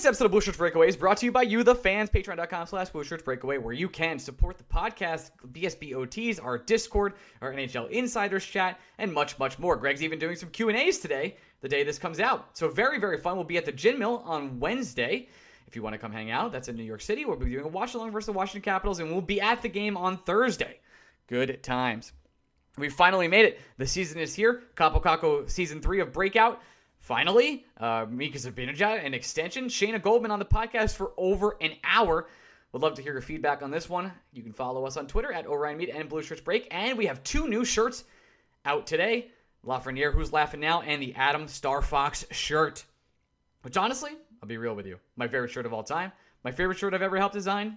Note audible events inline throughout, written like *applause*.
This episode of Blue Shirts Breakaway is brought to you by you, the fans. Patreon.com slash Blue Shirts Breakaway, where you can support the podcast, BSBOTs, our Discord, our NHL Insiders chat, and much, much more. Greg's even doing some Q&As today, the day this comes out. So very, very fun. We'll be at the Gin Mill on Wednesday. If you want to come hang out, that's in New York City. We'll be doing a watch along versus the Washington Capitals, and we'll be at the game on Thursday. Good times. We finally made it. The season is here. Capo season three of Breakout. Finally, uh, Mika Zibanejad, an extension. Shayna Goldman on the podcast for over an hour. Would love to hear your feedback on this one. You can follow us on Twitter at Orion and Blue Shirts Break. And we have two new shirts out today. Lafreniere, Who's Laughing Now, and the Adam Star Fox shirt. Which honestly, I'll be real with you. My favorite shirt of all time. My favorite shirt I've ever helped design.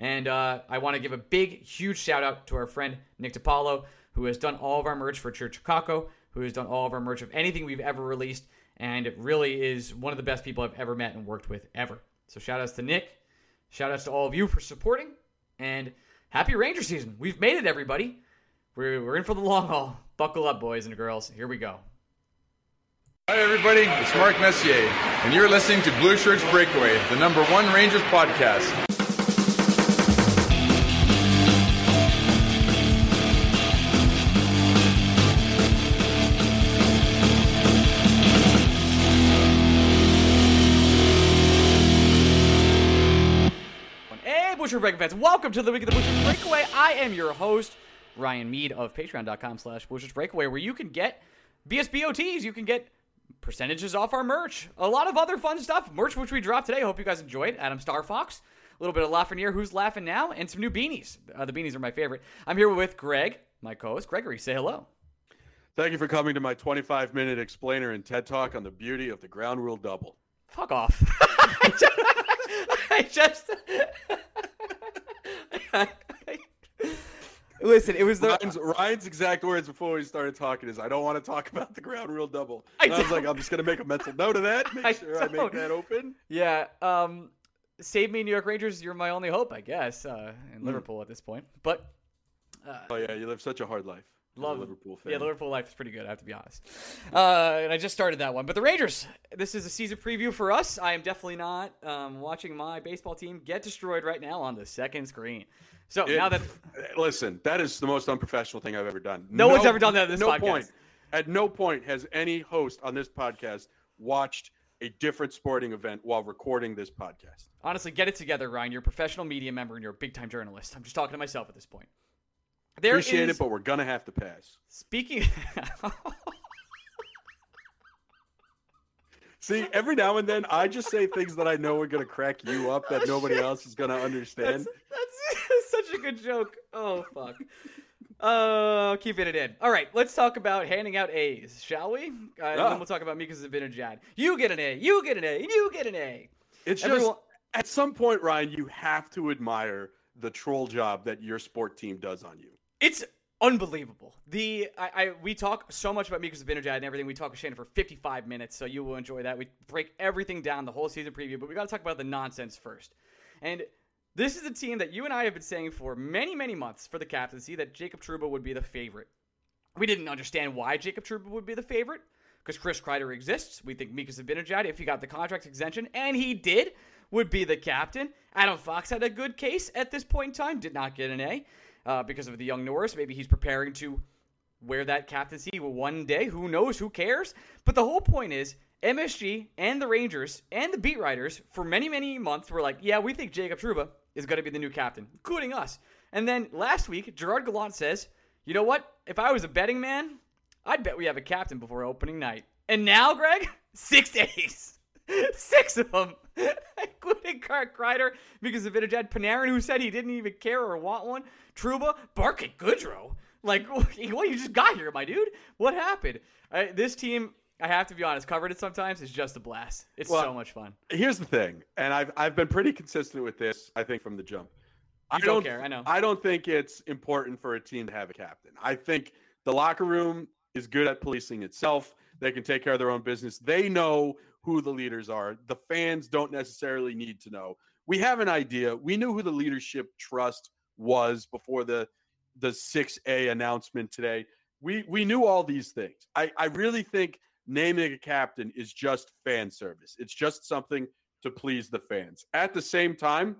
And uh, I want to give a big, huge shout out to our friend Nick DiPaolo, who has done all of our merch for Church Kakko, who has done all of our merch of anything we've ever released and it really is one of the best people I've ever met and worked with ever. So shout outs to Nick, shout outs to all of you for supporting, and happy Ranger season. We've made it, everybody. We're, we're in for the long haul. Buckle up, boys and girls. Here we go. Hi, everybody. It's Mark Messier, and you're listening to Blue Shirts Breakaway, the number one Rangers podcast. Hey, Busher Break fans. Welcome to the Week of the Bushers Breakaway. I am your host, Ryan Mead of patreon.com slash Bushers Breakaway, where you can get BSBOTs. You can get percentages off our merch. A lot of other fun stuff. Merch which we dropped today. Hope you guys enjoyed. Adam Star Fox. A little bit of Lafreniere, who's laughing now, and some new beanies. Uh, the beanies are my favorite. I'm here with Greg, my co-host. Gregory, say hello. Thank you for coming to my 25 minute explainer and TED talk on the beauty of the ground rule double. Fuck off. *laughs* I just. *laughs* *laughs* *laughs* Listen, it was the. Ryan's, Ryan's exact words before we started talking is, "I don't want to talk about the ground rule double." *laughs* I I, was like, "I'm just gonna make a mental note of that. Make *laughs* I sure I, make that open." Yeah. Um, save me, New York Rangers. You're my only hope, I guess, uh, in Liverpool at this point. But Oh yeah, you live such a hard life. Love Liverpool fan. Yeah, Liverpool life is pretty good. I have to be honest. Uh, and I just started that one. But the Rangers. This is a season preview for us. I am definitely not um, watching my baseball team get destroyed right now on the second screen. So It- now that *laughs* listen, that is the most unprofessional thing I've ever done. No one's ever done that no podcast. point. At no point has any host on this podcast watched a different sporting event while recording this podcast. honestly, get it together, Ryan. You're a professional media member and you're a big time journalist. I'm just talking to myself at this point. There Appreciate is- it, but we're gonna have to pass. Speaking. *laughs* See, every now and then I just say things that I know are gonna crack you up that nobody *laughs* else is gonna understand. That's, that's such a good joke. Oh fuck. Uh, keeping it in. All right, let's talk about handing out A's, shall we? Uh, And Yeah. then we'll talk about Mika Zibanejad. You get an A. You get an A. You get an A. It's Everyone- just at some point, Ryan, you have to admire the troll job that your sport team does on you. It's unbelievable. The I, I we talk so much about Mika Zibanejad and everything. We talk with Shannon for 55 minutes, so you will enjoy that. We break everything down, the whole season preview, but we got to talk about the nonsense first. And this is a team that you and I have been saying for many, many months for the captaincy that Jacob Trouba would be the favorite. We didn't understand why Jacob Trouba would be the favorite because Chris Kreider exists. We think Mika Zibanejad, if he got the contract extension, and he did, would be the captain. Adam Fox had a good case at this point in time, did not get an A uh, because of the young Norris. Maybe he's preparing to wear that captaincy one day. Who knows? Who cares? But the whole point is MSG and the Rangers and the beat writers for many, many months were like, yeah, we think Jacob Trouba is going to be the new captain, including us. And then last week, Gerard Gallant says, you know what? If I was a betting man, I'd bet we have a captain before opening night. And now, Greg, *laughs* six days. *laughs* Six of them, *laughs* including Kirk Kreider, because of Zibanejad, Panarin, who said he didn't even care or want one, Trouba, Barclay Goodrow. Like, *laughs* what you just got here, my dude? What happened? Uh, this team, I have to be honest, covered it sometimes It's just a blast. It's Well, so much fun. Here's the thing, and I've I've been pretty consistent with this. I think from the jump. I don't care, I know. I don't think it's important for a team to have a captain. I think the locker room is good at policing itself. They can take care of their own business. They know who the leaders are. The fans don't necessarily need to know. We have an idea. We knew who the leadership trust was before the the 6A announcement today. We we knew all these things. I, I really think naming a captain is just fan service. It's just something to please the fans. At the same time,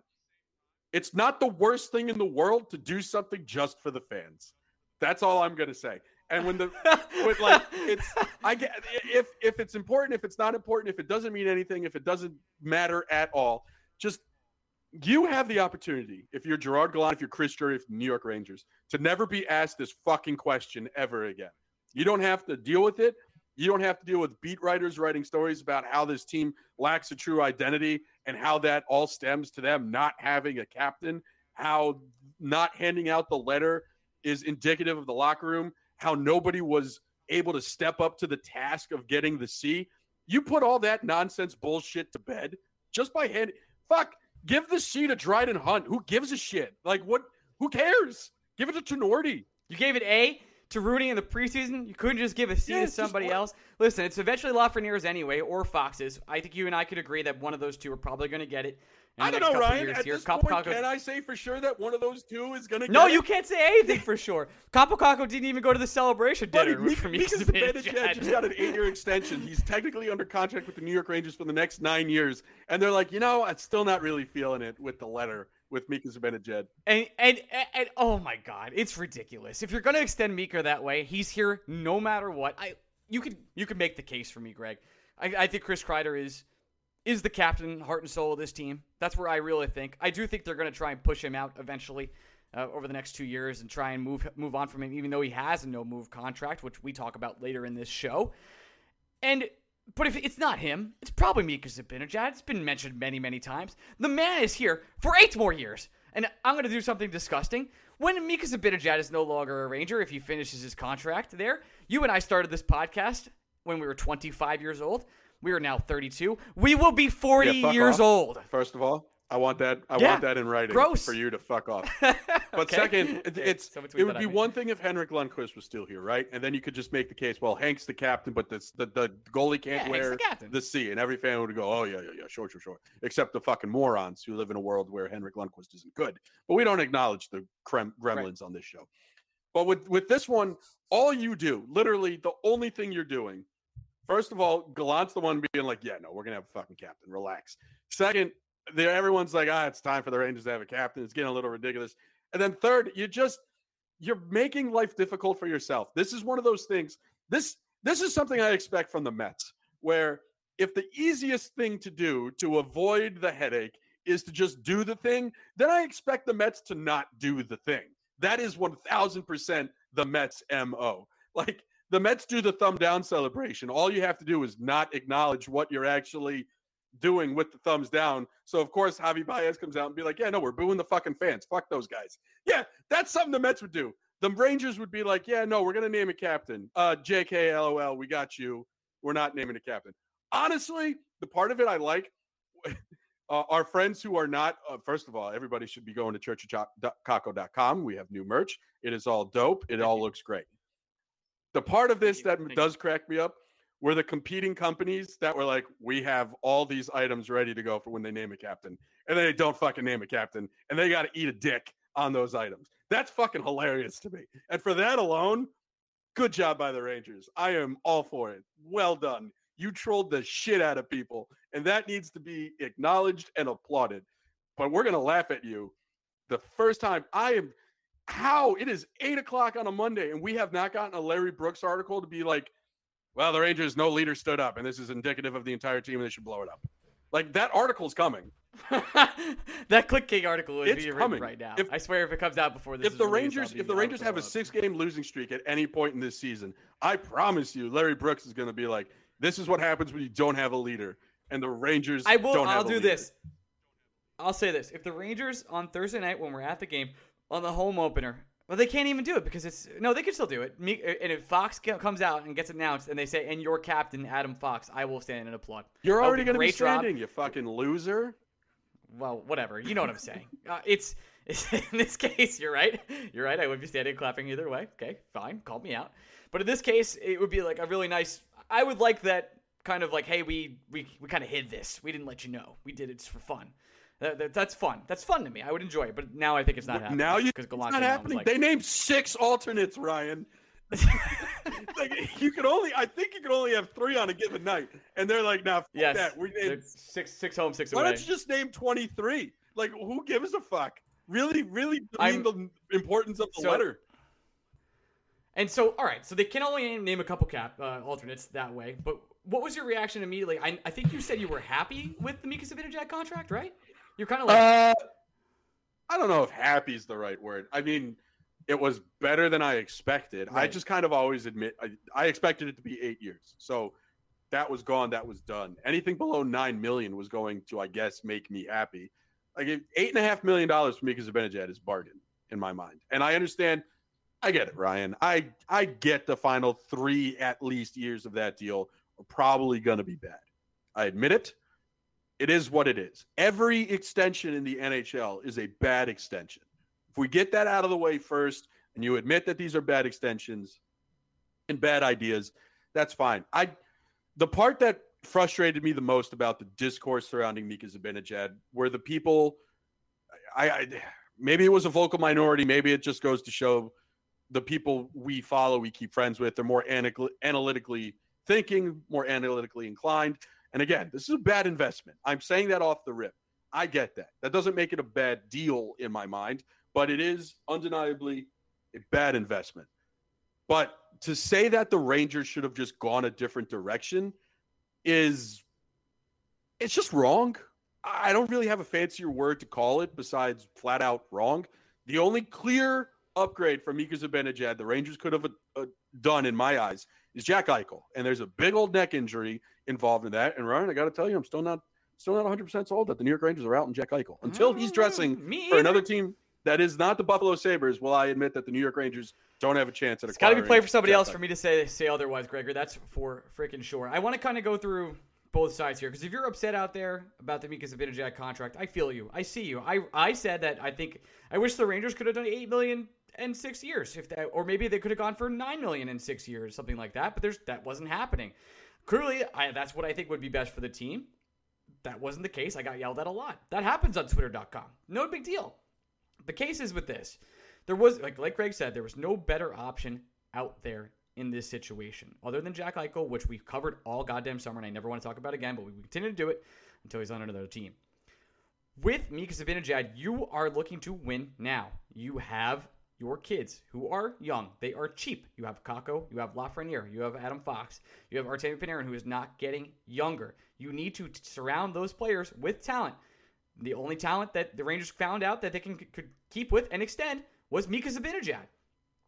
it's not the worst thing in the world to do something just for the fans. That's all I'm gonna say. And when the *laughs* with like it's I get if if it's important, if it's not important, if it doesn't mean anything, if it doesn't matter at all, just you have the opportunity, if you're Gerard Gallant, if you're Chris Drury, if the New York Rangers, to never be asked this fucking question ever again. You don't have to deal with it. You don't have to deal with beat writers writing stories about how this team lacks a true identity and how that all stems to them not having a captain, how not handing out the letter is indicative of the locker room, how nobody was able to step up to the task of getting the C. You put all that nonsense bullshit to bed just by hand. Fuck, give the C to Dryden Hunt. Who gives a shit? Like what? Who cares? Give it to Tenorti. You gave it A to Rooney in the preseason. You couldn't just give a C Yeah, to somebody else. Listen, it's eventually Lafreniere's anyway, or Fox's. I think you and I could agree that one of those two are probably going to get it. I don't know, Ryan. At here. this Capo point, Kakko- can I say for sure that one of those two is going to? Get it? No, you it? can't say anything for sure. Capo didn't even go to the celebration Buddy, dinner Mika, for me. Mika Zibanejad just got an eight-year extension. He's technically under contract with the New York Rangers for the next nine years, and they're like, you know, I'm still not really feeling it with the letter with Mika Zibanejad. And, and and and oh my god, it's ridiculous. If you're gonna extend Mika that way, he's here no matter what. I you could you could make the case for me, Greg. I, I think Chris Kreider is is the captain, heart and soul of this team. That's where I really think. I do think they're gonna try and push him out eventually. Uh, over the next two years, and try and move move on from him, even though he has a no move contract, which we talk about later in this show. And but if it's not him, it's probably Mika Zibanejad. It's been mentioned many, many times. The man is here for eight more years. And I'm going to do something disgusting. When Mika Zibanejad is no longer a Ranger, if he finishes his contract there, you and I started this podcast when we were 25 years old. We are now 32. We will be 40 Yeah, years off. old. First of all, I want that. I Yeah. want that in writing. Gross. for you to fuck off. *laughs* But Okay. second, it- Okay, it's it would be one thing if Henrik Lundqvist was still here, right? And then you could just make the case, well, Hank's the captain, but this, the the goalie can't Hank's wear the captain. C, and every fan would go, oh yeah, yeah, yeah, sure, sure, sure. Except the fucking morons who live in a world where Henrik Lundqvist isn't good. But we don't acknowledge the crem- gremlins on this show. But with with this one, all you do, literally, the only thing you're doing, first of all, Gallant's the one being like, yeah, no, we're gonna have a fucking captain. Relax. Second, there everyone's like, ah, it's time for the Rangers to have a captain. It's getting a little ridiculous. And then third, you just you're making life difficult for yourself. This is one of those things. This this is something I expect from the Mets, where if the easiest thing to do to avoid the headache is to just do the thing, then I expect the Mets to not do the thing. That is 1000% the Mets MO. Like the Mets do the thumb down celebration. All you have to do is not acknowledge what you're actually doing with the thumbs down. So of course Javi Baez comes out and be like, "Yeah, no, we're booing the fucking fans. Fuck those guys." Yeah, that's something the Mets would do. The Rangers would be like, "Yeah, no, we're gonna name a captain. Uh, JK, LOL, we got you. We're not naming a captain." Honestly, the part of it I like. *laughs* Uh, our friends who are not, uh, first of all, everybody should be going to churchofcaco.com. We have new merch. It is all dope. It all looks great. The part of this that does crack me up were the competing companies that were like, we have all these items ready to go for when they name a captain. And they don't fucking name a captain and they got to eat a dick on those items. That's fucking hilarious to me. And for that alone, good job by the Rangers. I am all for it. Well done. You trolled the shit out of people, and that needs to be acknowledged and applauded. But we're to laugh at you the first time I am. How it is eight o'clock on a Monday, and we have not gotten a Larry Brooks article to be like, well, the Rangers, no leader stood up, and this is indicative of the entire team, and they should blow it up. Like that article's coming. *laughs* that ClickKing article is It's being coming. right now. If- I swear, if it comes out before this, if the released, Rangers if the Rangers have a six game losing streak at any point in this season, I promise you, Larry Brooks is going to be like, "This is what happens when you don't have a leader," and the Rangers. I will. I'll do leader. this. I'll say this: if the Rangers on Thursday night when we're at the game on the home opener, well, they can't even do it because it's no, they can still do it. Me, and if Fox comes out and gets announced, and they say, "And your captain, Adam Fox," I will stand and applaud. You're already going to be drop. you fucking loser. Well, whatever. You know what I'm saying. *laughs* Uh, it's, it's *laughs* in this case, you're right. You're right. I would be standing clapping either way. Okay, fine. Call me out. But in this case, it would be like a really nice. I would like that kind of like, hey, we we we kind of hid this. We didn't let you know. We did it just for fun. That, that- that's fun. That's fun to me. I would enjoy it. But now I think it's not happening. now you *laughs* because it's not happening. they named six alternates, Ryan. *laughs* like you could only, I think you could only have three on a given night, and they're like, "Nah, fuck yes, that. We named six six home, six Why away. don't you just name 23? Like, who gives a fuck? Really, really I'm- the importance of the So- letter. And so, all right, so they can only name, name a couple cap uh, alternates that way. But what was your reaction immediately? I, I think you said you were happy with the Mika Zibanejad contract, right? You're kind of like, Uh, I don't know if happy is the right word. I mean, it was better than I expected. I just kind of always admit I, I expected it to be eight years. So that was gone. That was done. Anything below nine million was going to, I guess, make me happy. Like eight and a half million dollars for Mika Zibanejad is bargain in my mind, and I understand. I get it, Ryan. I I get the final three at least years of that deal are probably going to be bad. I admit it. It is what it is. Every extension in the NHL is a bad extension. If we get that out of the way first and you admit that these are bad extensions and bad ideas, that's fine. I the part that frustrated me the most about the discourse surrounding Mika Zibanejad were the people I, I maybe it was a vocal minority, maybe it just goes to show the people we follow, we keep friends with, they're more analytically thinking, more analytically inclined. And again, this is a bad investment. I'm saying that off the rip. I get that. That doesn't make it a bad deal in my mind, but it is undeniably a bad investment. But to say that the Rangers should have just gone a different direction is it's just wrong. I don't really have a fancier word to call it besides flat out wrong. The only clear upgrade for Mika Zibanejad the Rangers could have uh, done, in my eyes, is Jack Eichel, and there's a big old neck injury involved in that. And Ryan, I got to tell you, I'm still not still not 100 percent sold that the New York Rangers are out in Jack Eichel until he's dressing Mm, me for another team that is not the Buffalo Sabres. Will I admit that the New York Rangers don't have a chance at a? It's got to be played for somebody Jack else Eichel. for me to say say otherwise, Gregor. That's for freaking sure. I want to kind of go through both sides here because if you're upset out there about the Mika Zibanejad contract, I feel you. I see you. I I said that I think I wish the Rangers could have done eight million in six years, if that, or maybe they could have gone for nine million in six years, something like that. But there's that wasn't happening. Clearly, I, that's what I think would be best for the team. That wasn't the case. I got yelled at a lot. That happens on Twitter.com. No big deal. The case is with this. There was, like, like Greg said, there was no better option out there in this situation other than Jack Eichel, which we've covered all goddamn summer, and I never want to talk about again, but we continue to do it until he's on another team. With Mika Zibanejad, you are looking to win now. You have your kids who are young. They are cheap. You have Kakko, you have Lafreniere, you have Adam Fox, you have Artemi Panarin, who is not getting younger. You need to surround those players with talent. The only talent that the Rangers found out that they can could keep with and extend was Mika Zibanejad.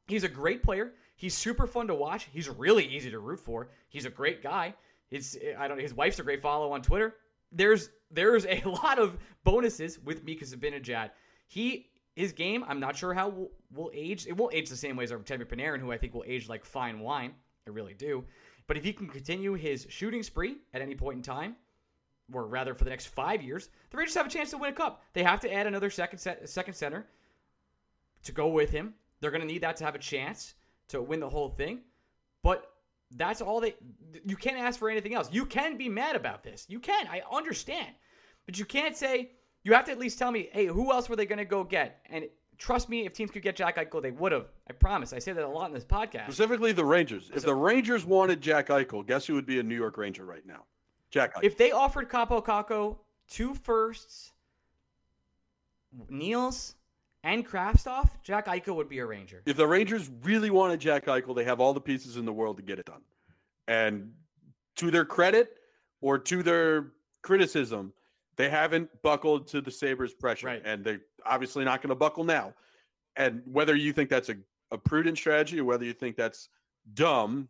He's a great player. He's super fun to watch. He's really easy to root for. He's a great guy. His eh, I don't his wife's a great follow on Twitter. There's there's a *laughs* lot of bonuses with Mika Zibanejad. He his game, I'm not sure how will, will age. It won't age the same way as our Artemi Panarin, who I think will age like fine wine. I really do. But if he can continue his shooting spree at any point in time, or rather for the next five years, the Rangers have a chance to win a cup. They have to add another second set, second center to go with him. They're going to need that to have a chance to win the whole thing. But that's all they. You can't ask for anything else. You can be mad about this. You can. I understand, but you can't say. You have to at least tell me, hey, who else were they going to go get? And trust me, if teams could get Jack Eichel, they would have. I promise. I say that a lot in this podcast. Specifically, the Rangers. If the Rangers wanted Jack Eichel, guess who would be a New York Ranger right now? Jack Eichel. If they offered Kaapo Kakko two firsts, Nils, and Kravtsov, Jack Eichel would be a Ranger. If the Rangers really wanted Jack Eichel, they have all the pieces in the world to get it done. And to their credit or to their criticism, they haven't buckled to the Sabres' pressure. Right. And they're obviously not going to buckle now. And whether you think that's a, a prudent strategy or whether you think that's dumb,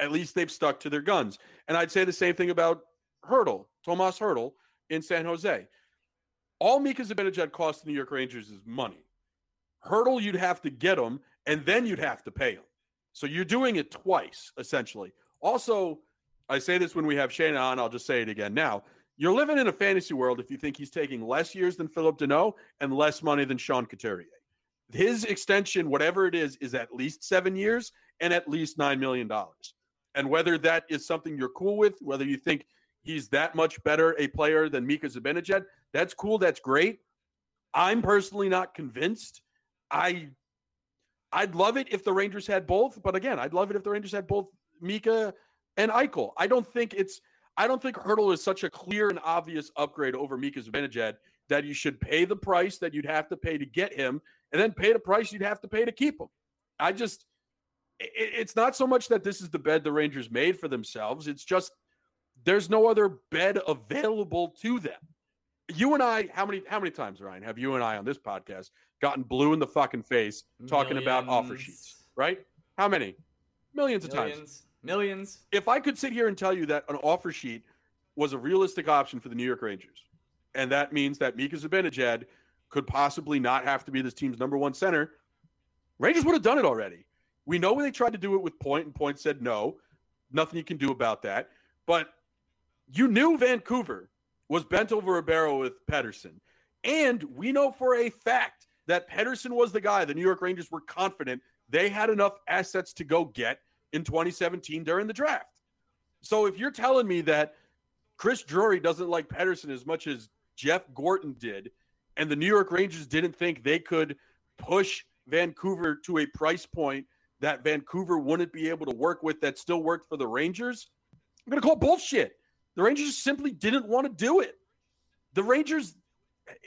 at least they've stuck to their guns. And I'd say the same thing about Hertl, Tomas Hertl in San Jose. All Mika Zibanejad cost the New York Rangers is money. Hertl, you'd have to get him, and then you'd have to pay him. So you're doing it twice, essentially. Also, I say this when we have Shane on, I'll just say it again now. You're living in a fantasy world if you think he's taking less years than Philip Danault and less money than Sean Couturier. His extension, whatever it is, is at least seven years and at least $9 million. And whether that is something you're cool with, whether you think he's that much better a player than Mika Zibanejad, that's cool. That's great. I'm personally not convinced. I I'd love it if the Rangers had both, but again, I'd love it if the Rangers had both Mika and Eichel. I don't think it's I don't think Hertl is such a clear and obvious upgrade over Mika Zibanejad that you should pay the price that you'd have to pay to get him, and then pay the price you'd have to pay to keep him. I just it, it's not so much that this is the bed the Rangers made for themselves. It's just there's no other bed available to them. You and I, how many how many times, Ryan, have you and I on this podcast gotten blue in the fucking face talking about offer sheets, right? How many? Millions of times. Millions. If I could sit here and tell you that an offer sheet was a realistic option for the New York Rangers, and that means that Mika Zibanejad could possibly not have to be this team's number one center, Rangers would have done it already. We know when they tried to do it with Point, and Point said no, nothing you can do about that. But you knew Vancouver was bent over a barrel with Pettersson. And we know for a fact that Pettersson was the guy the New York Rangers were confident they had enough assets to go get in 2017 during the draft. So if you're telling me that Chris Drury doesn't like Pettersson as much as Jeff Gorton did, and the New York Rangers didn't think they could push Vancouver to a price point that Vancouver wouldn't be able to work with that still worked for the Rangers, I'm going to call bullshit. The Rangers simply didn't want to do it. The Rangers,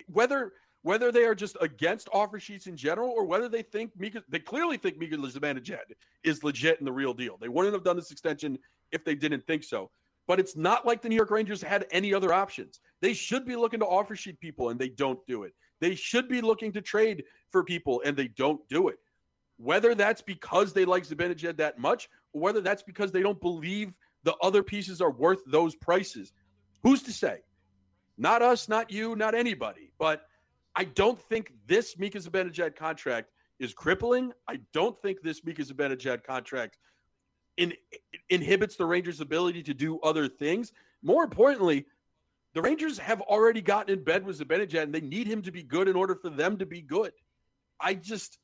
whether whether they are just against offer sheets in general or whether they think Mika, they clearly think Mika Zibanejad is legit and the real deal. They wouldn't have done this extension if they didn't think so. But it's not like the New York Rangers had any other options. They should be looking to offer sheet people and they don't do it. They should be looking to trade for people and they don't do it. Whether that's because they like Zibanejad that much or whether that's because they don't believe the other pieces are worth those prices, who's to say? Not us, not you, not anybody. But I don't think this Mika Zibanejad contract is crippling. I don't think this Mika Zibanejad contract in, inhibits the Rangers' ability to do other things. More importantly, the Rangers have already gotten in bed with Zibanejad, and they need him to be good in order for them to be good. I just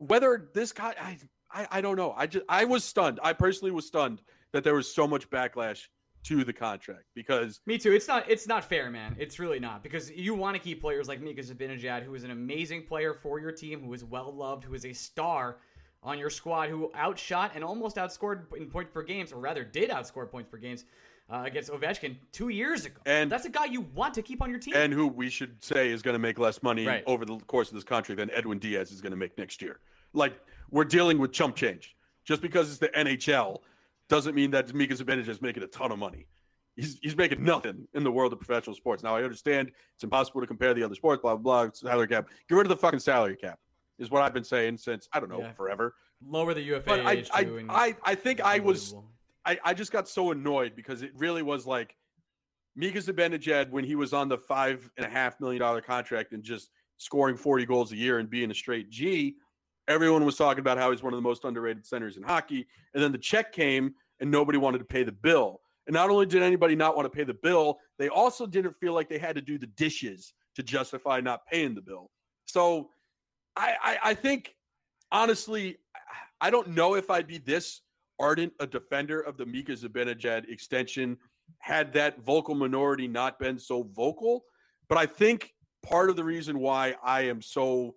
whether this guy, I, I, I don't know. I just I was stunned. I personally was stunned that there was so much backlash to the contract because Me too. It's not. It's not fair, man. It's really not because you want to keep players like Mika Zibanejad, who is an amazing player for your team, who is well loved, who is a star on your squad, who outshot and almost outscored in points per games, or rather did outscore points per games uh, against Ovechkin two years ago. And- that's a guy you want to keep on your team. and who we should say is going to make less money Right. over the course of this contract than Edwin Diaz is going to make next year. Like we're dealing with chump change. Just because it's the NHL doesn't mean that Mika Zibanejad is making a ton of money. He's, he's making nothing in the world of professional sports. Now I understand it's impossible to compare the other sports, blah blah blah. Salary cap. Get rid of the fucking salary cap. Is what I've been saying since I don't know Yeah. forever. Lower the UFA But I I, I I think I was. I, I just got so annoyed because it really was like Mika Zibanejad when he was on the five and a half million dollar contract and just scoring 40 goals a year and being a straight G. Everyone was talking about how he's one of the most underrated centers in hockey. And then the check came and nobody wanted to pay the bill. And not only did anybody not want to pay the bill, they also didn't feel like they had to do the dishes to justify not paying the bill. So I, I, I think honestly, I don't know if I'd be this ardent a defender of the Mika Zibanejad extension had that vocal minority not been so vocal. But I think part of the reason why I am so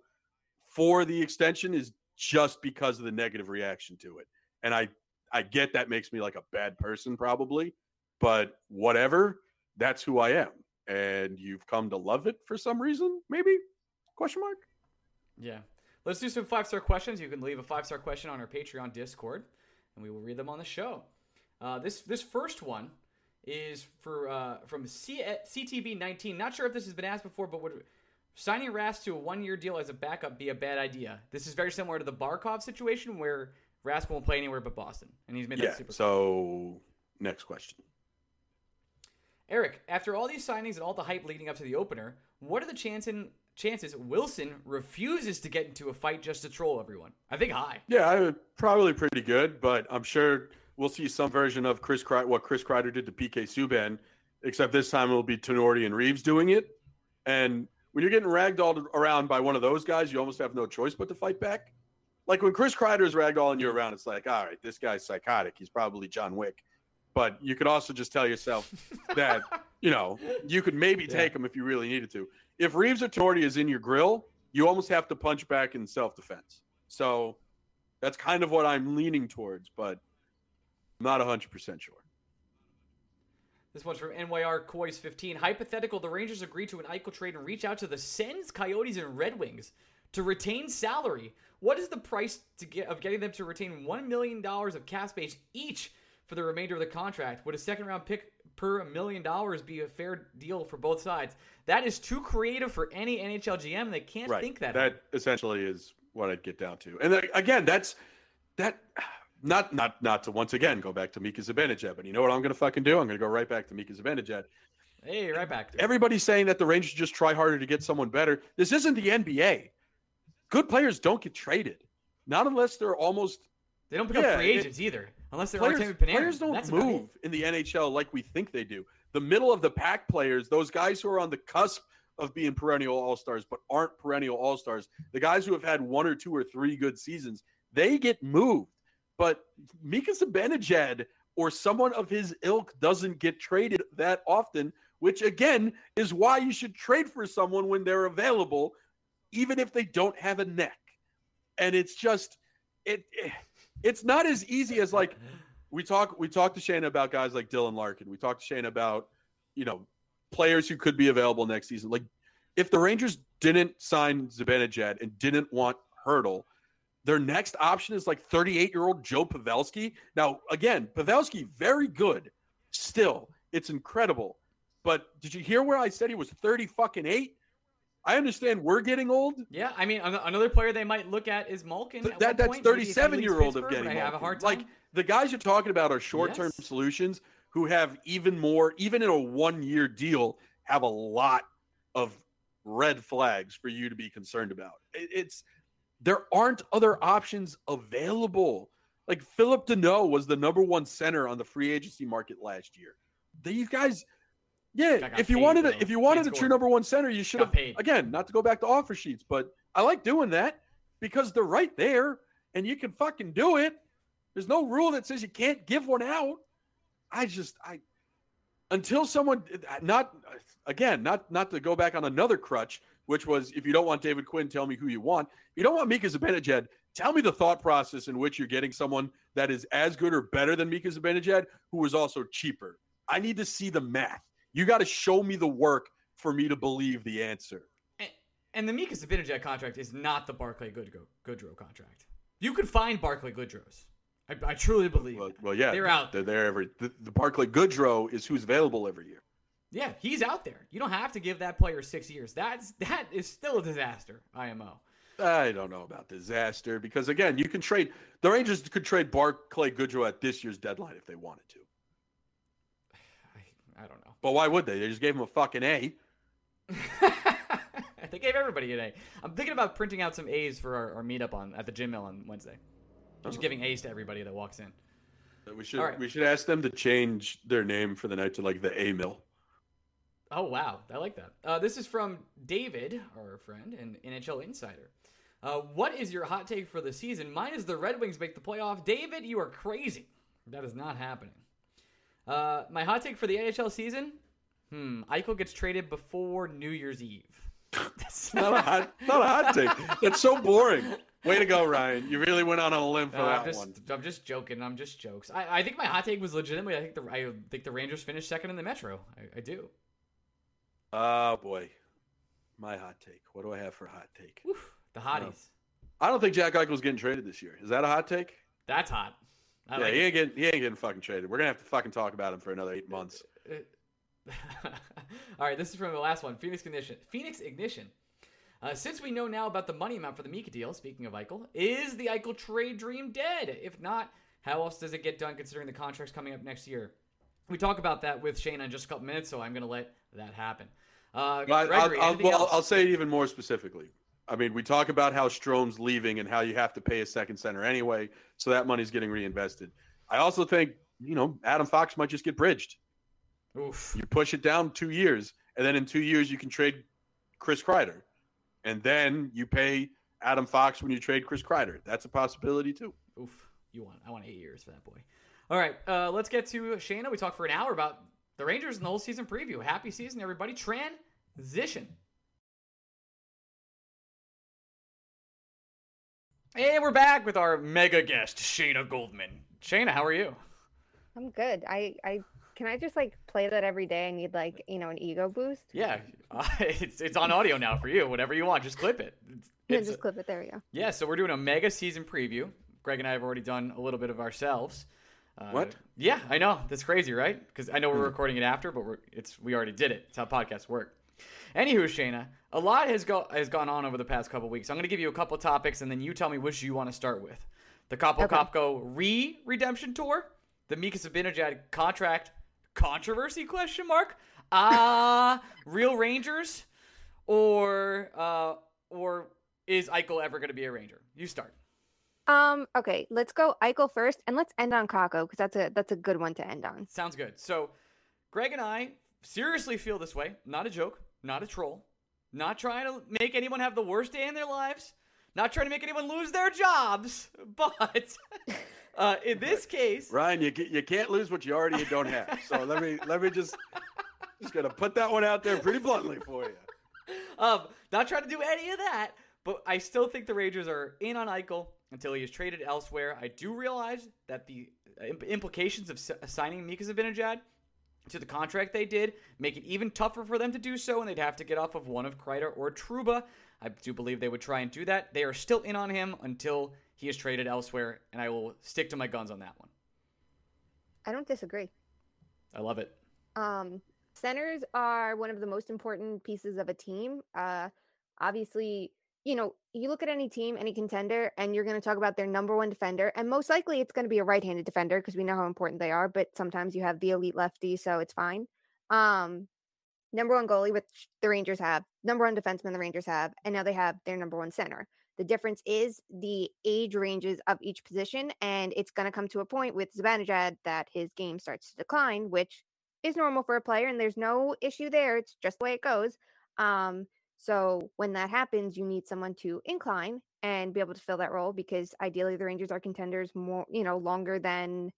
for the extension is just because of the negative reaction to it. And I I get that makes me like a bad person probably, but whatever, that's who I am. And you've come to love it for some reason, maybe? Question mark? Yeah. Let's do some five star questions. You can leave a five star question on our Patreon Discord, and we will read them on the show. Uh, this this first one is for uh, from C- CTB 19. Not sure if this has been asked before, but would signing Rask to a one year deal as a backup be a bad idea? This is very similar to the Barkov situation where Rask won't play anywhere but Boston, and he's made Yeah. that super. So next question. Eric, after all these signings and all the hype leading up to the opener, what are the chances chances Wilson refuses to get into a fight just to troll everyone? I think high. Yeah, I would- probably pretty good, but I'm sure we'll see some version of Chris Kreider, what Chris Kreider did to PK Subban, except this time it'll be Tenorti and Reaves doing it. And when you're getting ragdolled around by one of those guys, you almost have no choice but to fight back. Like when Chris Kreider is ragdolling you around, it's like, all right, this guy's psychotic. He's probably John Wick. But you could also just tell yourself *laughs* that, you know, you could maybe take him if you really needed to. If Reaves or Torty is in your grill, you almost have to punch back in self defense. So that's kind of what I'm leaning towards, but I'm not 100% sure. This one's from NYR Coys 15. Hypothetical, the Rangers agree to an Eichel trade and reach out to the Sens, Coyotes, and Red Wings to retain salary. What is the price to get of getting them to retain $1 million of cap space each for the remainder of the contract? Would a second round pick per million dollars be a fair deal for both sides? That is too creative for any NHL GM. They can't Right. think that. That essentially is what I'd get down to. And uh, again, that's that. Not not not to once again go back to Mika Zibanejad, but you know what I'm going to fucking do? I'm going to go right back to Mika Zibanejad. hey, right back. To it. Everybody's saying that the Rangers just try harder to get someone better. This isn't the NBA. Good players don't get traded, not unless they're almost They don't become Yeah, free it- agents either, unless they're players, Artemi Panarin. players don't That's move in the NHL like we think they do. The middle of the pack players, those guys who are on the cusp of being perennial all stars but aren't perennial all stars, the guys who have had one or two or three good seasons, they get moved. But Mika Zibanejad or someone of his ilk doesn't get traded that often, which again is why you should trade for someone when they're available, even if they don't have a neck. And it's just it, it it's not as easy as like we talk we talked to Shane about guys like Dylan Larkin. We talked to Shane about, you know, players who could be available next season. Like if the Rangers didn't sign Zibanejad and didn't want Hertl, their next option is like 38 year old Joe Pavelski. Now, again, Pavelski, very good. Still, it's incredible. But did you hear where I said he was 30 fucking eight? I understand we're getting old. Yeah, I mean, another player they might look at is Malkin. Th- at that that's point, maybe if he 37 leaves year old of getting but I have a hard time. Like the guys you're talking about are short term Yes. solutions who have even more, even in a one year deal, have a lot of red flags for you to be concerned about. It- it's there aren't other options available. Like Philip Danault was the number one center on the free agency market last year. These guys, yeah. If you paid, wanted, a, if you wanted Paid a true number one center, you should have paid. again. Not to go back to offer sheets, but I like doing that because they're right there and you can fucking do it. There's no rule that says you can't give one out. I just I until someone not again not not to go back on another crutch, which was if you don't want David Quinn, tell me who you want. If you don't want Mika Zibanejad, tell me the thought process in which you're getting someone that is as good or better than Mika Zibanejad, who is also cheaper. I need to see the math. You got to show me the work for me to believe the answer. And, and the Mika Zibanejad contract is not the Barclay Goodrow, Goodrow contract. You could find Barclay Goodrows. I, I truly believe. Well, well yeah, They're out They're there every. The, the Barclay Goodrow is who's available every year. Yeah, he's out there. You don't have to give that player six years. That's that is still a disaster. IMO. I don't know about disaster because again, you can trade the Rangers could trade Barclay Goodrow at this year's deadline if they wanted to. *sighs* I, I don't know. But why would they? They just gave him a fucking A. *laughs* they gave everybody an A. I'm thinking about printing out some A's for our, our meetup on at the Gin Mill on Wednesday. Just Oh. giving A's to everybody that walks in. We should right. we should ask them to change their name for the night to like the A Mill. Oh wow, I like that. Uh, this is from David, our friend and NHL insider. Uh, what is your hot take for the season? Mine is the Red Wings make the playoff. David, you are crazy. That is not happening. Uh, my hot take for the NHL season? Hmm, Eichel gets traded before New Year's Eve. *laughs* That's Not a hot, not a hot take. That's so boring. Way to go, Ryan. You really went on a limb for No, that I'm just, one. I'm just joking. I'm just jokes. I, I think my hot take was legitimate. I think the I think the Rangers finished second in the Metro. I, I do. Oh boy, my hot take. What do I have for a hot take? Woof, the hotties. I don't think Jack Eichel's getting traded this year. Is that a hot take? That's hot. I yeah, like he ain't getting he ain't getting fucking traded. We're gonna have to fucking talk about him for another eight uh, months. Uh, *laughs* All right, this is from the last one. Phoenix Ignition. Phoenix Ignition. Uh, since we know now about the money amount for the Mika deal, speaking of Eichel, is the Eichel trade dream dead? If not, how else does it get done considering the contracts coming up next year? We talk about that with Shane in just a couple minutes, so I'm going to let that happen. Uh, But Gregory, I'll, I'll, well. I'll say it even more specifically. I mean, we talk about how Strome's leaving and how you have to pay a second center anyway, so that money's getting reinvested. I also think, you know, Adam Fox might just get bridged. Oof. You push it down two years, and then in two years you can trade Chris Kreider, and then you pay Adam Fox when you trade Chris Kreider. That's a possibility too. Oof. You want? I want eight years for that boy. All right, uh, let's get to Shayna. We talked for an hour about the Rangers in the whole season preview. Happy season, everybody. Transition. And we're back with our mega guest, Shayna Goldman. Shayna, how are you? I'm good. I, I can I just like play that every day. I need like you know an ego boost. Yeah, uh, *laughs* it's it's on audio now for you. Whatever you want, just clip it. It's, Yeah, it's- just clip it. There we go. yeah, so we're doing a mega season preview. Greg and I have already done a little bit of ourselves. Uh, What? Yeah, I know. That's crazy, right? Because I know Hmm. we're recording it after, but we're it's we already did it. It's how podcasts work. Anywho, Shayna, a lot has go has gone on over the past couple weeks. I'm going to give you a couple topics, and then you tell me which you want to start with. The Capo Okay. Copco re redemption tour, the Mika Zibanejad contract controversy question mark, ah, *laughs* real Rangers, or uh, or is Eichel ever going to be a Ranger? You start. Um. Okay. Let's go Eichel first, and let's end on Kakko because that's a that's a good one to end on. Sounds good. So, Greg and I seriously feel this way. Not a joke, not a troll, not trying to make anyone have the worst day in their lives, not trying to make anyone lose their jobs. *laughs* But *laughs* uh, in this case, Ryan, you you can't lose what you already don't have. So let me let me just just gonna put that one out there pretty bluntly for you. *laughs* um, not trying to do any of that, but I still think the Rangers are in on Eichel until he is traded elsewhere. I do realize that the implications of signing Mika Zibanejad to the contract they did make it even tougher for them to do so, and they'd have to get off of one of Kreider or Trouba. I do believe they would try and do that. They are still in on him until he is traded elsewhere, and I will stick to my guns on that one. I don't disagree. I love it. Um, centers are one of the most important pieces of a team. Uh, obviously, you know, you look at any team, any contender, and you're going to talk about their number one defender, and most likely it's going to be a right-handed defender because we know how important they are. But sometimes you have the elite lefty, so it's fine. Um, number one goalie, which the Rangers have, number one defenseman the Rangers have, and now they have their number one center. The difference is the age ranges of each position, and it's going to come to a point with Zibanejad that his game starts to decline, which is normal for a player, and there's no issue there. It's just the way it goes. Um, so when that happens, you need someone to incline and be able to fill that role because ideally the Rangers are contenders more, you know, longer than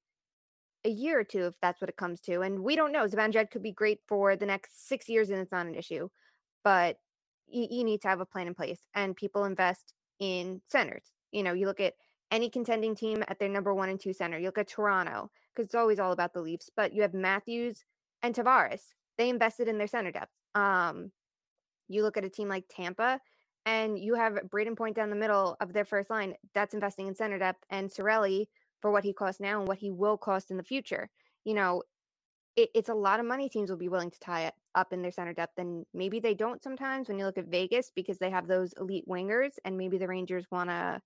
a year or two if that's what it comes to. And we don't know. Zibanejad could be great for the next six years, and it's not an issue. But you, you need to have a plan in place, and people invest in centers. You know, you look at any contending team at their number one and two center. You look at Toronto because it's always all about the Leafs, but you have Matthews and Tavares. They invested in their center depth. Um, you look at a team like Tampa, and you have Brayden Point down the middle of their first line. That's investing in center depth, and Cirelli for what he costs now and what he will cost in the future. You know, it, it's a lot of money teams will be willing to tie it up in their center depth, and maybe they don't sometimes when you look at Vegas because they have those elite wingers, and maybe the Rangers want to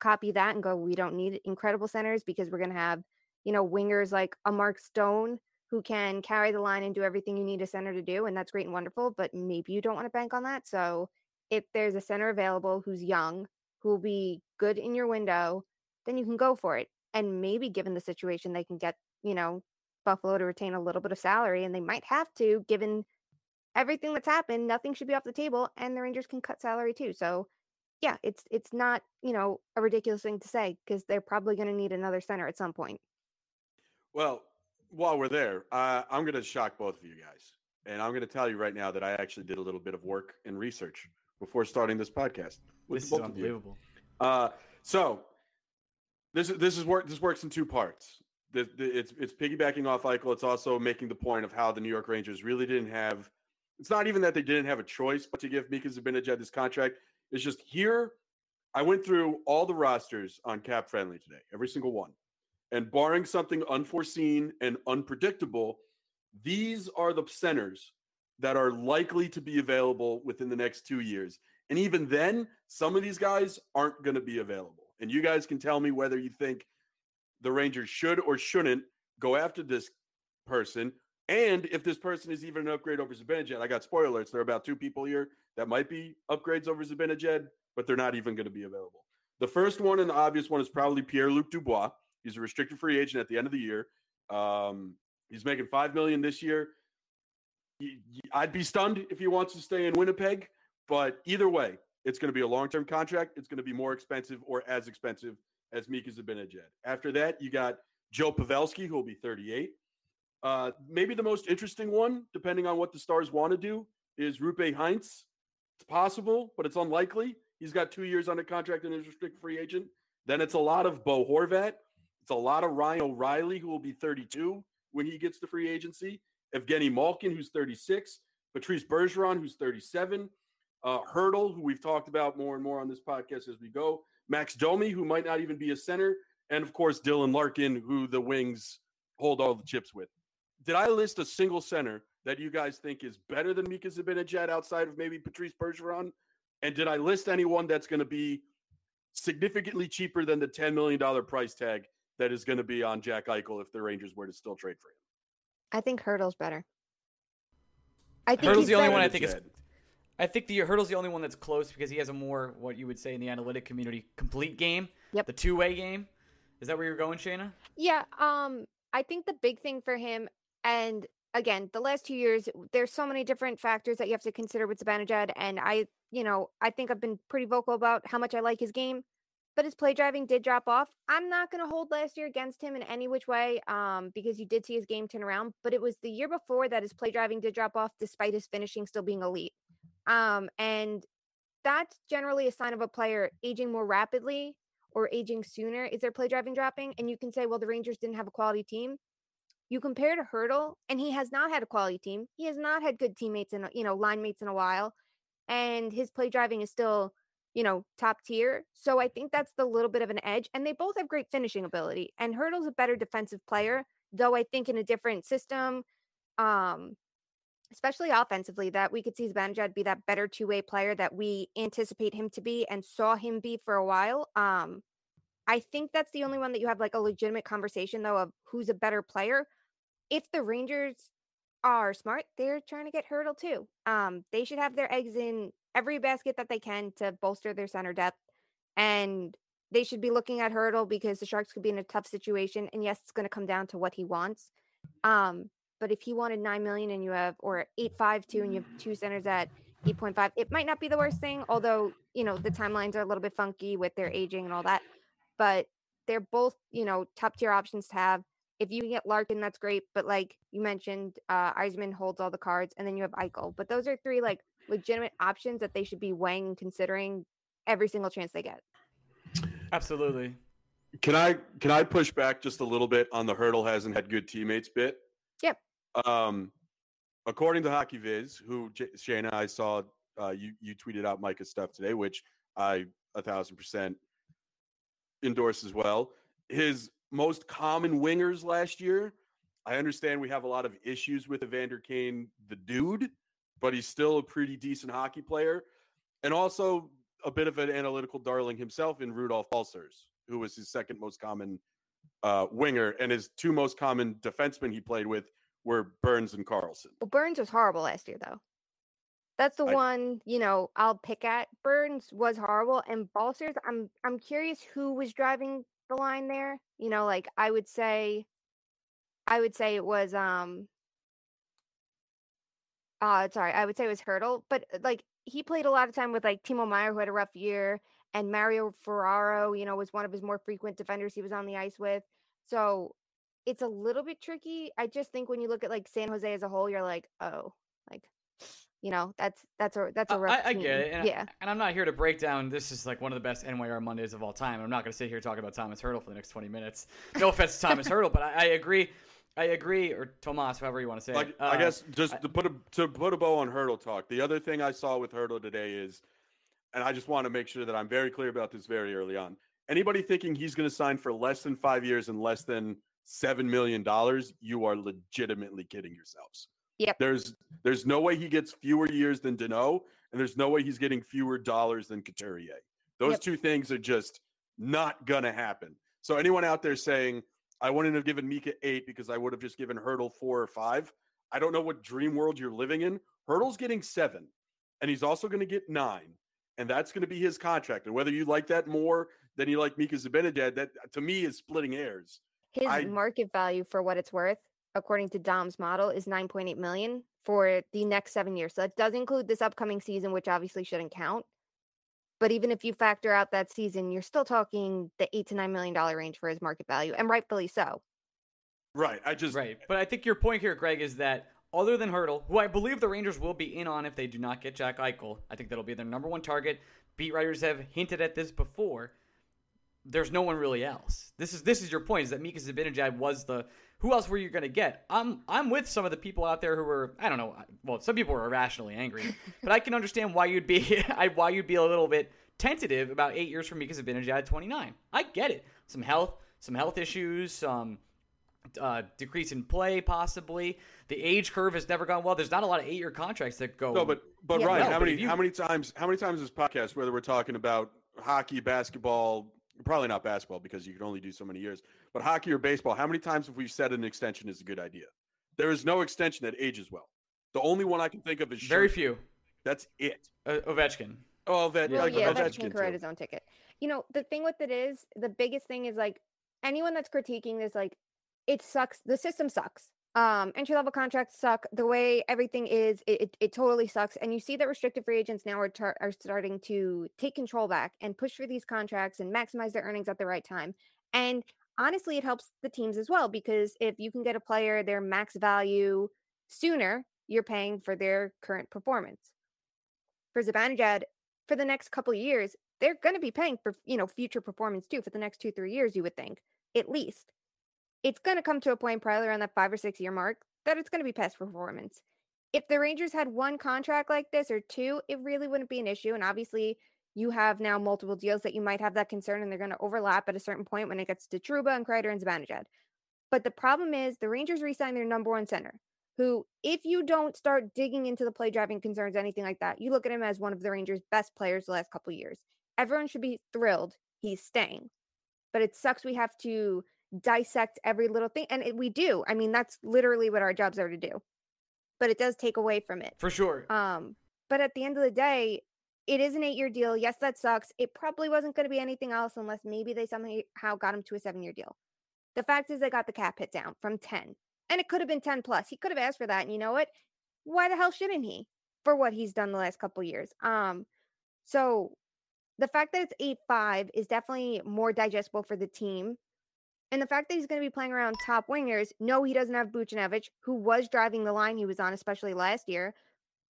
copy that and go, we don't need incredible centers because we're going to have, you know, wingers like a Mark Stone who can carry the line and do everything you need a center to do. And that's great and wonderful, but maybe you don't want to bank on that. So if there's a center available who's young, who will be good in your window, then you can go for it. And maybe given the situation, they can get, you know, Buffalo to retain a little bit of salary and they might have to, given everything that's happened, nothing should be off the table and the Rangers can cut salary too. So yeah, it's it's not, you know, a ridiculous thing to say because they're probably going to need another center at some point. Well, while we're there, uh, I'm going to shock both of you guys. And I'm going to tell you right now that I actually did a little bit of work and research before starting this podcast. This is both of you. unbelievable. Uh, so this is this is work. This works in two parts. The, the, it's it's piggybacking off Eichel. It's also making the point of how the New York Rangers really didn't have. It's not even that they didn't have a choice but to give Mika Zibanejad this contract. It's just here. I went through all the rosters on Cap Friendly today, every single one, And barring something unforeseen and unpredictable, these are the centers that are likely to be available within the next two years. And even then, some of these guys aren't going to be available. And you guys can tell me whether you think the Rangers should or shouldn't go after this person. And if this person is even an upgrade over Zibanejad, I got spoilers. There are about two people here that might be upgrades over Zibanejad, but they're not even going to be available. The first one and the obvious one is probably Pierre Luc Dubois. He's a restricted free agent at the end of the year. Um, he's making five million this year. I'd be stunned if he wants to stay in Winnipeg, but either way, it's going to be a long-term contract. It's going to be more expensive or as expensive as Mika Zibanejad. After that, you got Joe Pavelski, who will be 38. Uh, maybe the most interesting one, depending on what the Stars want to do, is Roope Hintz. It's possible, but it's unlikely. He's got two years under contract and is restricted free agent. Then it's a lot of Bo Horvat. It's a lot of Ryan O'Reilly, who will be 32 when he gets to free agency. Evgeny Malkin, who's 36. Patrice Bergeron, who's 37. Uh, Hertl, who we've talked about more and more on this podcast as we go. Max Domi, who might not even be a center. And of course, Dylan Larkin, who the Wings hold all the chips with. Did I list a single center that you guys think is better than Mika Zibanejad outside of maybe Patrice Bergeron? And did I list anyone that's going to be significantly cheaper than the $10 million price tag that is going to be on Jack Eichel if the Rangers were to still trade for him? I think Hertl's better. I think Hertl's he's the only one I think is. I think the Hertl's the only one that's close because he has a more what you would say in the analytic community complete game. Yep. The two way game. Is that where you're going, Shayna? Yeah, um, I think the big thing for him, and again, the last two years, there's so many different factors that you have to consider with Zibanejad, and I, you know, I think I've been pretty vocal about how much I like his game, but his play driving did drop off. I'm not going to hold last year against him in any which way, um, because you did see his game turn around, but it was the year before that his play driving did drop off, despite his finishing still being elite, um, and that's generally a sign of a player aging more rapidly or aging sooner is their play driving dropping and you can say well the rangers didn't have a quality team you compare to Hertl, and he has not had a quality team. He has not had good teammates and you know line mates in a while, and his play driving is still you know top tier. So I think that's the little bit of an edge. And they both have great finishing ability. And Hertl's a better defensive player, though I think in a different system, um, especially offensively, that we could see Zibanejad be that better two way player that we anticipate him to be and saw him be for a while. Um, I think that's the only one that you have like a legitimate conversation though of who's a better player if the Rangers are smart, they're trying to get Hertl too. Um, they should have their eggs in every basket that they can to bolster their center depth. And they should be looking at Hertl because the Sharks could be in a tough situation. And yes, it's going to come down to what he wants. Um, but if he wanted nine million and you have or eight five two and you have two centers at eight point five, it might not be the worst thing. Although you know the timelines are a little bit funky with their aging and all that, but they're both you know top tier options to have if you get Larkin, that's great. But like you mentioned, uh Yzerman holds all the cards, and then you have Eichel. But those are three like legitimate options that they should be weighing and considering every single chance they get. Absolutely. Can I can I push back just a little bit on the Hertl hasn't had good teammates bit? Yep. Um, according to HockeyViz, who J- Shayna I saw uh, you you tweeted out Micah's stuff today, which I a thousand percent endorse as well. His most common wingers last year. I understand we have a lot of issues with Evander Kane, the dude, but he's still a pretty decent hockey player. And also a bit of an analytical darling himself in Rudolph Balcers, who was his second most common uh, winger. And his two most common defensemen he played with were Burns and Karlsson. Well, Burns was horrible last year, though. That's the I- one you know I'll pick at. Burns was horrible, and Balcers. I'm I'm curious who was driving the line there. You know, like I would say, I would say it was um. Uh, sorry, I would say it was Hertl, but uh, like he played a lot of time with like Timo Meier, who had a rough year, and Mario Ferraro. You know, was one of his more frequent defenders he was on the ice with. So it's a little bit tricky. I just think when you look at like San Jose as a whole, you're like, oh, like, *sighs* you know, that's that's a that's a Uh, rough I, I get it. And, yeah. I, and I'm not here to break down. This is like one of the best NYR Mondays of all time. I'm not going to sit here talking about Thomas Hertl for the next 20 minutes. No offense to Thomas Hertl, but I, I agree. I agree, or Tomas, however you want to say Like, it. I Uh, guess just to put a to put a bow on Hertl talk. The other thing I saw with Hertl today is, and I just want to make sure that I'm very clear about this very early on. Anybody thinking he's going to sign for less than five years and less than seven million dollars, you are legitimately kidding yourselves. Yep. There's there's no way he gets fewer years than Danault, and there's no way he's getting fewer dollars than Couturier. Those Yep. two things are just not gonna happen. So anyone out there saying I wouldn't have given Mika eight because I would have just given Hertl four or five, I don't know what dream world you're living in. Hertl's getting seven, and he's also going to get nine, and that's going to be his contract. And whether you like that more than you like Mika Zibanejad, that to me is splitting hairs. His I- market value for what it's worth, according to Dom's model, is 9.8 million for the next seven years. So that does include this upcoming season, which obviously shouldn't count. But even if you factor out that season, you're still talking the eight to nine million dollar range for his market value, and rightfully so. Right. I just Right. But I think your point here, Greg, is that other than Hertl, who I believe the Rangers will be in on if they do not get Jack Eichel, I think that'll be their number one target. Beat writers have hinted at this before. There's no one really else. This is this is your point, is that Mika Zibanejad was the who else were you going to get? I'm I'm with some of the people out there who were I don't know. Well, some people were irrationally angry, *laughs* but I can understand why you'd be *laughs* I, why you'd be a little bit tentative about eight years for Mika Zibanejad at 29. I get it. Some health, some health issues, some uh, decrease in play, possibly. The age curve has never gone well. There's not a lot of eight-year contracts that go. no, but but Yeah. Ryan, No, how but many you- how many times how many times this podcast whether we're talking about hockey, basketball, probably not basketball because you can only do so many years, but hockey or baseball, how many times have we said an extension is a good idea? There is no extension that ages well. The only one I can think of is very Scherzer. few. That's it. Uh, Ovechkin. Oh, that Yeah, Well, like yeah, Ovechkin Ovechkin could write his own ticket. You know, the thing with it is, the biggest thing is like anyone that's critiquing this, like, it sucks. The system sucks. Um, entry level contracts suck. The way everything is, it, it, it totally sucks. And you see that restricted free agents now are, tar- are starting to take control back and push for these contracts and maximize their earnings at the right time. And honestly, it helps the teams as well because if you can get a player their max value sooner, you're paying for their current performance. For Zibanejad, for the next couple years, they're going to be paying for you know future performance too for the next two three years. You would think at least it's going to come to a point probably around that five or six year mark that it's going to be past performance. If the Rangers had one contract like this or two, it really wouldn't be an issue. And obviously, you have now multiple deals that you might have that concern, and they're going to overlap at a certain point when it gets to Trouba and Kreider and Zibanejad. But the problem is the Rangers re-signed their number one center, who, if you don't start digging into the play driving concerns, anything like that, you look at him as one of the Rangers' best players the last couple years. Everyone should be thrilled he's staying. But it sucks we have to dissect every little thing. And it, we do. I mean, that's literally what our jobs are to do. But it does take away from it. For sure. Um, but at the end of the day, it is an eight year deal. Yes, that sucks. It probably wasn't going to be anything else unless maybe they somehow got him to a seven year deal. The fact is, they got the cap hit down from 10, and it could have been 10 plus. He could have asked for that. And you know what? Why the hell shouldn't he for what he's done the last couple years? Um, so the fact that it's 8 5 is definitely more digestible for the team. And the fact that he's going to be playing around top wingers, no, he doesn't have Buchnevich, who was driving the line he was on, especially last year.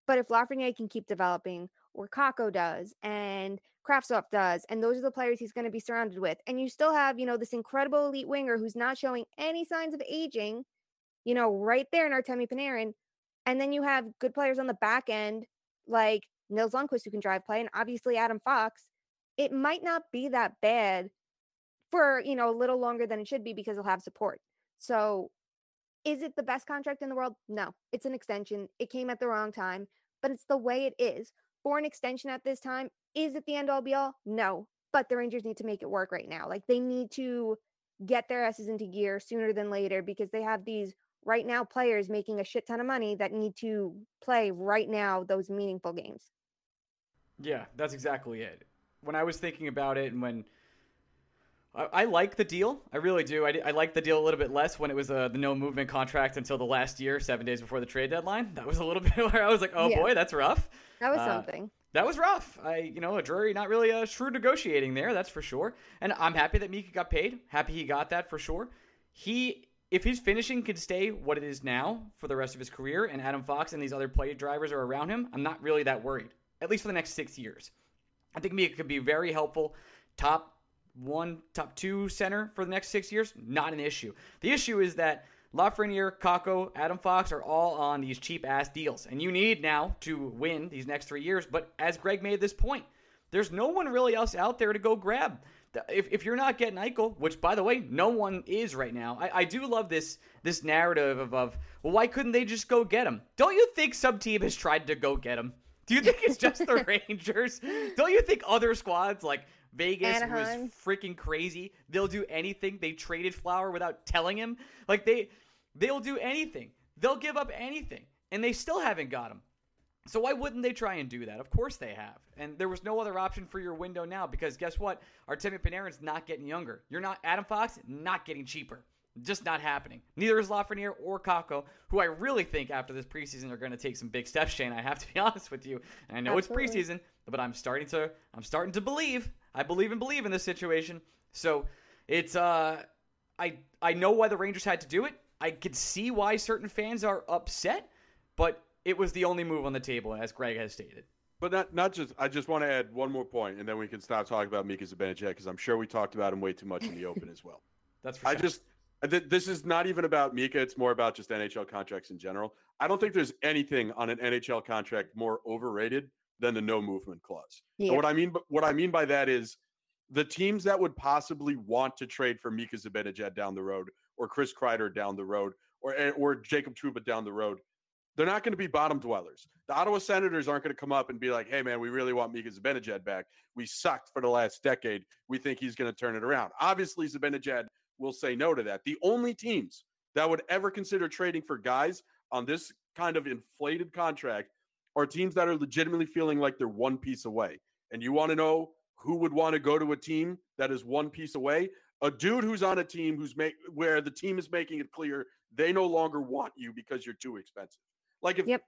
But if Lafreniere can keep developing, or Kakko does, and Kravtsov does, and those are the players he's going to be surrounded with, and you still have, you know, this incredible elite winger who's not showing any signs of aging, you know, right there in Artemi Panarin, and then you have good players on the back end like Nils Lundkvist who can drive play, and obviously Adam Fox. It might not be that bad for you know a little longer than it should be because he'll have support. So, is it the best contract in the world? No, it's an extension. It came at the wrong time, but it's the way it is. For an extension at this time, is it the end all be all? No, but the Rangers need to make it work right now. Like they need to get their asses into gear sooner than later because they have these right now players making a shit ton of money that need to play right now those meaningful games. Yeah, that's exactly it. When I was thinking about it, and when I, I like the deal, I really do. I, I like the deal a little bit less when it was uh, the no movement contract until the last year, seven days before the trade deadline. That was a little *laughs* bit where I was like, oh Yeah. boy, that's rough. That was Uh, something. That was rough. I, you know, a Drury not really a shrewd negotiating there, that's for sure. And I'm happy that Mika got paid. Happy he got that for sure. He, if his finishing could stay what it is now for the rest of his career, and Adam Fox and these other play drivers are around him, I'm not really that worried. At least for the next six years. I think Mika could be very helpful. Top one, top two center for the next six years, not an issue. The issue is that Lafreniere, Kakko, Adam Fox are all on these cheap ass deals, and you need now to win these next three years. But as Greg made this point, there's no one really else out there to go grab. if, if you're not getting Eichel, which by the way, no one is right now, I, I do love this this narrative of, of well, why couldn't they just go get him? Don't you think some team has tried to go get him? Do you think it's just the *laughs* Rangers? Don't you think other squads like Vegas Anaheim. was freaking crazy? They'll do anything. They traded Flower without telling him. Like they they'll do anything. They'll give up anything. And they still haven't got him. So why wouldn't they try and do that? Of course they have. And there was no other option for your window now because guess what? Artemi Panarin's not getting younger. You're not Adam Fox, not getting cheaper. Just not happening. Neither is Lafreniere or Kakko, who I really think after this preseason are going to take some big steps. Shane, I have to be *laughs* honest with you. And I know Absolutely. it's preseason, but I'm starting to I'm starting to believe. I believe and believe in this situation. So it's uh I I know why the Rangers had to do it. I could see why certain fans are upset, but it was the only move on the table, as Greg has stated. But not not just. I just want to add one more point, and then we can stop talking about Mika Zibanejad because I'm sure we talked about him way too much in the open as well. *laughs* That's for I sure. just th- this is not even about Mika. It's more about just NHL contracts in general. I don't think there's anything on an NHL contract more overrated than the no movement clause. And Yeah. what I mean, what I mean by that is the teams that would possibly want to trade for Mika Zibanejad down the road, or Chris Kreider down the road, or eh, or Jacob Trouba down the road. They're not going to be bottom dwellers. The Ottawa Senators aren't going to come up and be like, "Hey, man, we really want Mika Zibanejad back. We sucked for the last decade. We think he's going to turn it around." Obviously, Zibanejad will say no to that. The only teams that would ever consider trading for guys on this kind of inflated contract are teams that are legitimately feeling like they're one piece away. And you want to know who would want to go to a team that is one piece away? A dude who's on a team who's make where the team is making it clear they no longer want you because you're too expensive. Like if Yep.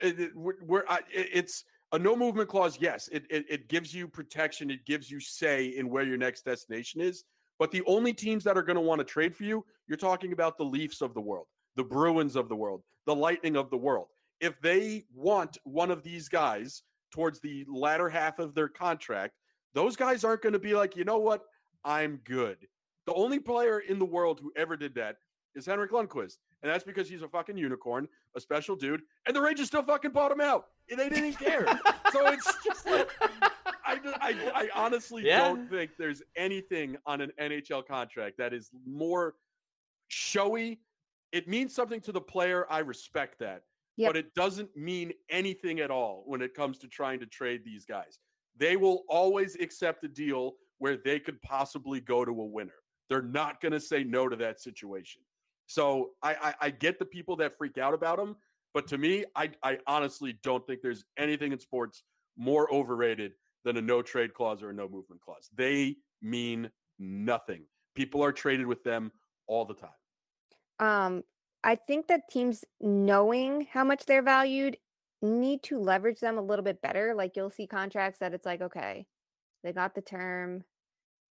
it, it- we're, I, it- it's a no movement clause. Yes, it, it it gives you protection. It gives you say in where your next destination is. But the only teams that are going to want to trade for you, you're talking about the Leafs of the world, the Bruins of the world, the Lightning of the world. If they want one of these guys towards the latter half of their contract, those guys aren't going to be like, you know what, I'm good. The only player in the world who ever did that is Henrik Lundqvist. And that's because he's a fucking unicorn, a special dude, and the Rangers still fucking bought him out. They didn't care. so it's just like I, *laughs* I, I honestly Yeah. don't think there's anything on an NHL contract that is more showy. It means something to the player. I respect that. Yep. But it doesn't mean anything at all when it comes to trying to trade these guys. They will always accept a deal where they could possibly go to a winner. They're not going to say no to that situation. So I, I, I get the people that freak out about them, but to me, I, I honestly don't think there's anything in sports more overrated than a no trade clause or a no movement clause. They mean nothing. People are traded with them all the time. Um, I think that teams knowing how much they're valued need to leverage them a little bit better. Like you'll see contracts that it's like, okay, they got the term,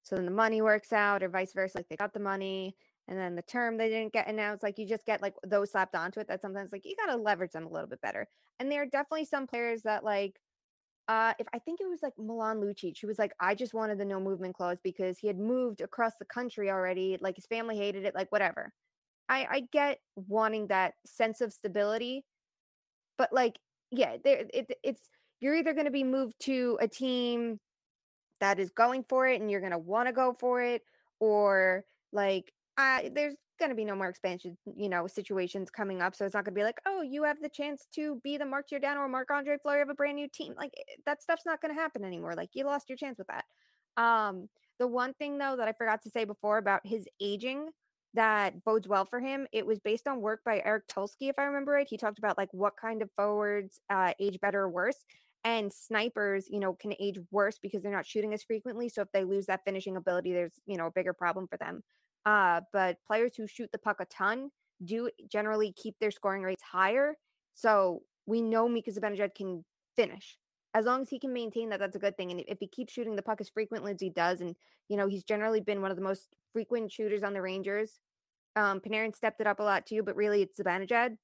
so then the money works out, or vice versa. Like they got the money, and then the term they didn't get announced. Like you just get like those slapped onto it. That sometimes like you gotta leverage them a little bit better. And there are definitely some players that like uh if I think it was like Milan Lucic, who was like, I just wanted the no movement clause because he had moved across the country already, like his family hated it, like whatever. I I get wanting that sense of stability, but like yeah, there it, it's you're either going to be moved to a team that is going for it and you're going to want to go for it or like I there's going to be no more expansion, you know, situations coming up. So it's not going to be like, oh, you have the chance to be the Mark Giordano or Marc-Andre Fleury of a brand new team. Like eh, that stuff's not going to happen anymore. Like you lost your chance with that. Um, the one thing though that I forgot to say before about his aging that bodes well for him, it was based on work by Eric Tulsky, if I remember right. He talked about like what kind of forwards uh, age better or worse. And snipers, you know, can age worse because they're not shooting as frequently. So if they lose that finishing ability, there's, you know, a bigger problem for them. Uh, but players who shoot the puck a ton do generally keep their scoring rates higher. So we know Mika Zibanejad can finish. As long as he can maintain that, that's a good thing. And if he keeps shooting the puck as frequently as he does, and you know he's generally been one of the most frequent shooters on the Rangers. Um, Panarin stepped it up a lot too, but really it's Zibanejad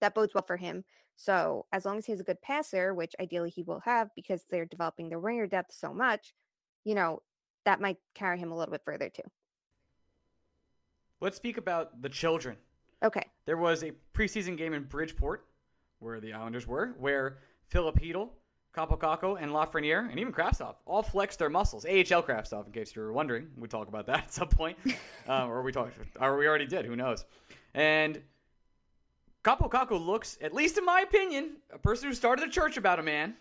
that bodes well for him. So as long as he has a good passer, which ideally he will have because they're developing the ringer depth so much, you know that might carry him a little bit further too. Let's speak about the children. Okay. There was a preseason game in Bridgeport, where the Islanders were, where Philip Chytil Kaapo Kakko and Lafreniere and even Kravtsov all flexed their muscles. AHL Kravtsov, in case you were wondering. We talk about that *laughs* at some point. um, *laughs* or we talked, or we already did. Who knows? And Kaapo Kakko looks, at least in my opinion, a person who started a church about a man,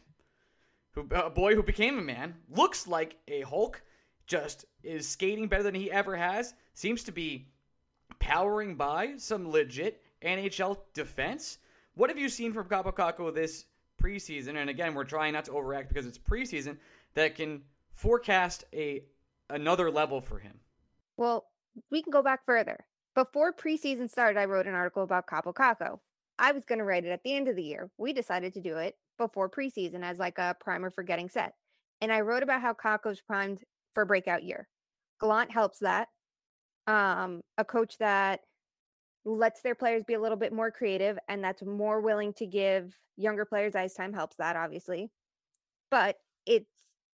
who a boy who became a man, looks like a Hulk. Just is skating better than he ever has. Seems to be powering by some legit NHL defense. What have you seen from Kaapo Kakko this preseason? And again, we're trying not to overact because it's preseason that can forecast a another level for him. Well, we can go back further. Before preseason started, I wrote an article about Kaapo Kakko. I was going to write it at the end of the year. We decided to do it before preseason as like a primer for getting set. And I wrote about how Kakko's primed for breakout year. Gallant helps that. Um, a coach that lets their players be a little bit more creative and that's more willing to give younger players ice time helps that obviously. But it's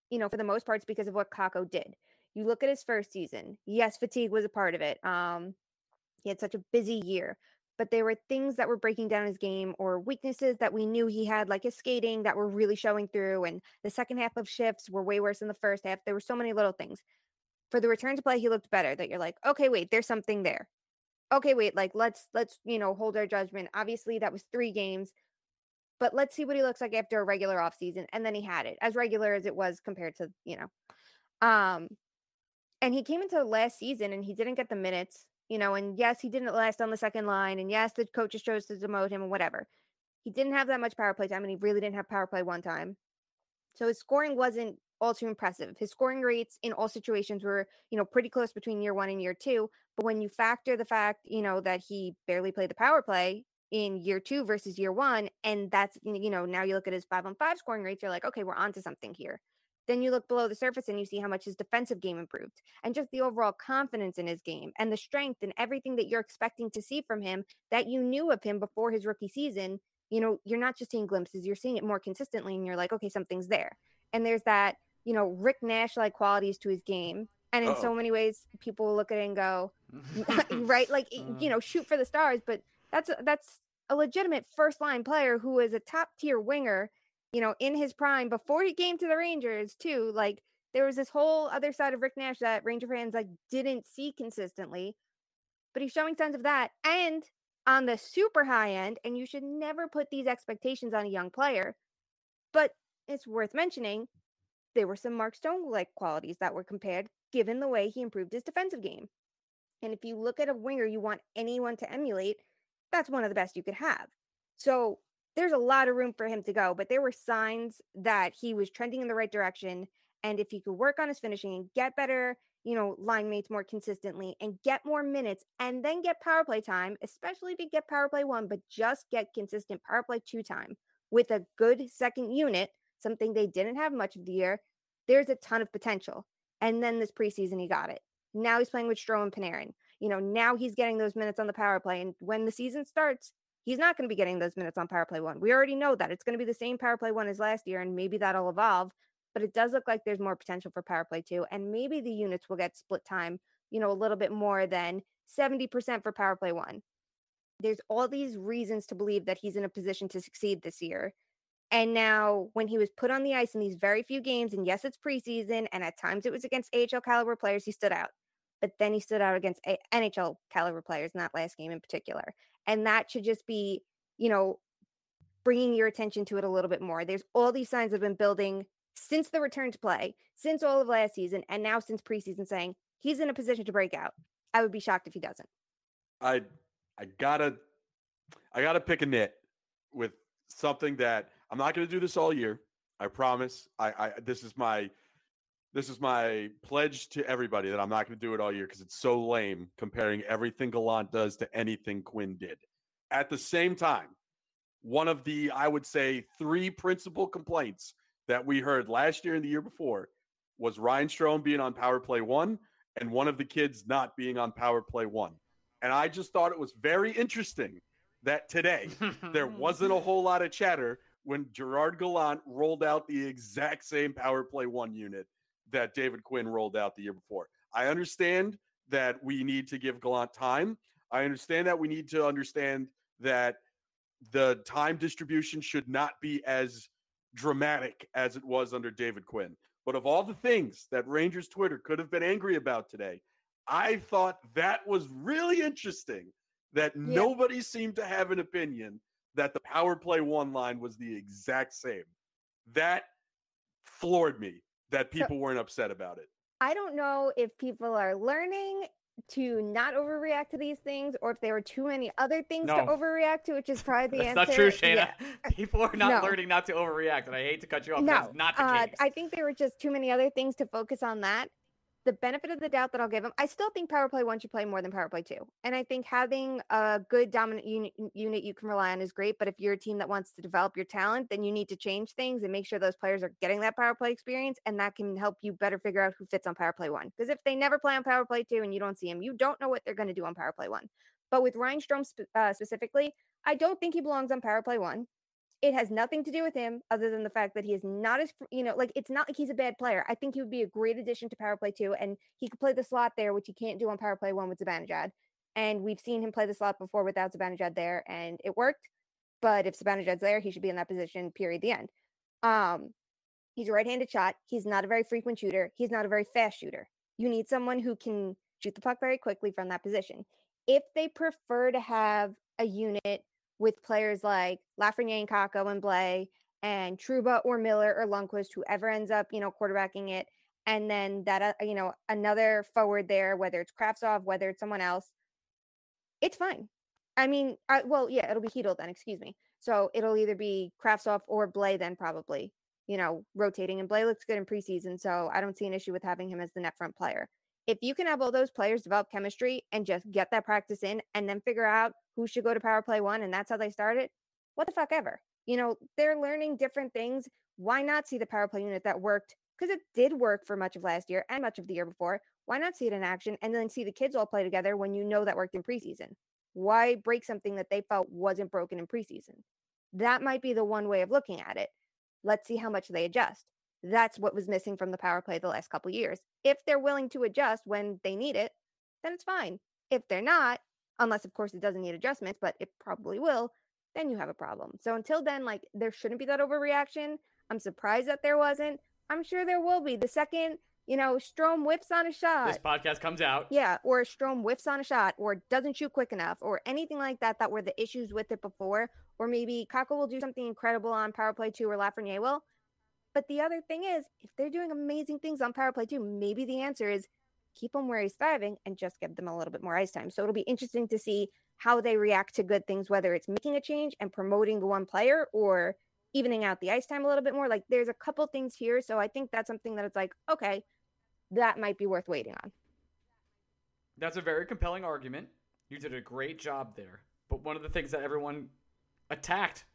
you know for the most part it's because of what Kakko did. You look at his first season yes fatigue was a part of it um he had such a busy year but there were things that were breaking down his game or weaknesses that we knew he had like his skating that were really showing through and the second half of shifts were way worse than the first half there were so many little things for the return to play he looked better that you're like okay wait there's something there okay, wait, like let's let's you know hold our judgment. Obviously, that was three games, but let's see what he looks like after a regular off season. And then he had it as regular as it was compared to you know, um, and he came into last season and he didn't get the minutes, you know. And yes, he didn't last on the second line, and yes, the coaches chose to demote him and whatever. He didn't have that much power play time, and he really didn't have power play one time. So his scoring wasn't all too impressive. His scoring rates in all situations were, you know, pretty close between year one and year two. But when you factor the fact, you know, that he barely played the power play in year two versus year one, and that's, you know, now you look at his five on five scoring rates, you're like, okay, we're onto something here. Then you look below the surface and you see how much his defensive game improved and just the overall confidence in his game and the strength and everything that you're expecting to see from him that you knew of him before his rookie season. You know, you're not just seeing glimpses, you're seeing it more consistently and you're like, okay, something's there. And there's that you know, Rick Nash like qualities to his game. And in Uh-oh. so many ways, people look at it and go, *laughs* *laughs* right, like you uh. know, shoot for the stars. But that's a, that's a legitimate first line player who is a top tier winger, you know, in his prime before he came to the Rangers too. Like there was this whole other side of Rick Nash that Ranger fans like didn't see consistently, but he's showing signs of that. And on the super high end, and you should never put these expectations on a young player, but it's worth mentioning there were some Mark Stone like qualities that were compared given the way he improved his defensive game. And if you look at a winger you want anyone to emulate, that's one of the best you could have. So there's a lot of room for him to go, but there were signs that he was trending in the right direction. And if he could work on his finishing and get better, you know, line mates more consistently and get more minutes and then get power play time, especially if you get power play one, but just get consistent power play two time with a good second unit, something they didn't have much of the year, there's a ton of potential. And then this preseason, he got it. Now he's playing with Strome and Panarin. You know, now he's getting those minutes on the power play. And when the season starts, he's not going to be getting those minutes on power play one. We already know that. It's going to be the same power play one as last year, and maybe that'll evolve. But it does look like there's more potential for power play two. And maybe the units will get split time, you know, a little bit more than 70% for power play one. There's all these reasons to believe that he's in a position to succeed this year. And now, when he was put on the ice in these very few games, and yes, it's preseason, and at times it was against AHL caliber players, he stood out. But then he stood out against a- NHL caliber players in that last game in particular. And that should just be, you know, bringing your attention to it a little bit more. There's all these signs have been building since the return to play, since all of last season, and now since preseason saying he's in a position to break out. I would be shocked if he doesn't. I I gotta I gotta pick a nit with something that I'm not going to do this all year. I promise. I, I this is my this is my pledge to everybody that I'm not going to do it all year because it's so lame comparing everything Gallant does to anything Quinn did. At the same time, one of the I would say three principal complaints that we heard last year and the year before was Ryan Strome being on power play one and one of the kids not being on power play one. And I just thought it was very interesting that today *laughs* there wasn't a whole lot of chatter when Gerard Gallant rolled out the exact same power play one unit that David Quinn rolled out the year before. I understand that we need to give Gallant time. I understand that we need to understand that the time distribution should not be as dramatic as it was under David Quinn. But of all the things that Rangers Twitter could have been angry about today, I thought that was really interesting that yeah. nobody seemed to have an opinion that the power play one line was the exact same. That floored me that people so, weren't upset about it. I don't know if people are learning to not overreact to these things or if there were too many other things no. to overreact to, which is probably the That's answer. not true, Shayna. Yeah. *laughs* People are not no. learning not to overreact, and I hate to cut you off. No, not the uh, case. I think there were just too many other things to focus on that the benefit of the doubt that I'll give him, I still think power play one should play more than power play two. And I think having a good dominant unit, unit you can rely on is great. But if you're a team that wants to develop your talent, then you need to change things and make sure those players are getting that power play experience. And that can help you better figure out who fits on power play one. Because if they never play on power play two and you don't see them, you don't know what they're going to do on power play one. But with Ryan Strome sp- uh, specifically, I don't think he belongs on power play one. It has nothing to do with him other than the fact that he is not as, you know, like it's not like he's a bad player. I think he would be a great addition to power play two, and he could play the slot there, which he can't do on power play one with Zibanejad. And we've seen him play the slot before without Zibanejad there, and it worked. But if Zibanejad's there, he should be in that position, period, the end. Um, he's a right-handed shot. He's not a very frequent shooter. He's not a very fast shooter. You need someone who can shoot the puck very quickly from that position. If they prefer to have a unit with players like Lafreniere and Kakko and Blais and Trouba or Miller or Lundkvist, whoever ends up, you know, quarterbacking it. And then that, uh, you know, another forward there, whether it's Kravtsov, whether it's someone else, it's fine. I mean, I, well, yeah, it'll be Chytil then, excuse me. So it'll either be Kravtsov or Blais then probably, you know, rotating. And Blais looks good in preseason, so I don't see an issue with having him as the net front player if you can have all those players develop chemistry and just get that practice in and then figure out who should go to power play one and that's how they started, what the fuck ever. You know, they're learning different things. Why not see the power play unit that worked? Because it did work for much of last year and much of the year before. Why not see it in action and then see the kids all play together when you know that worked in preseason? Why break something that they felt wasn't broken in preseason? That might be the one way of looking at it. Let's see how much they adjust. That's what was missing from the power play the last couple years. If they're willing to adjust when they need it, then it's fine. If they're not, unless of course it doesn't need adjustments, but it probably will, then you have a problem. So until then, like there shouldn't be that overreaction. I'm surprised that there wasn't. I'm sure there will be. The second, you know, Strome whiffs on a shot. This podcast comes out. Yeah, or Strome whiffs on a shot or doesn't shoot quick enough or anything like that that were the issues with it before. Or maybe Kakko will do something incredible on power play two or Lafreniere will. But the other thing is, if they're doing amazing things on power play too, maybe the answer is keep him where he's thriving and just give them a little bit more ice time. So it'll be interesting to see how they react to good things, whether it's making a change and promoting the one player or evening out the ice time a little bit more. Like there's a couple things here. So I think that's something that it's like, okay, that might be worth waiting on. That's a very compelling argument. You did a great job there. But one of the things that everyone attacked,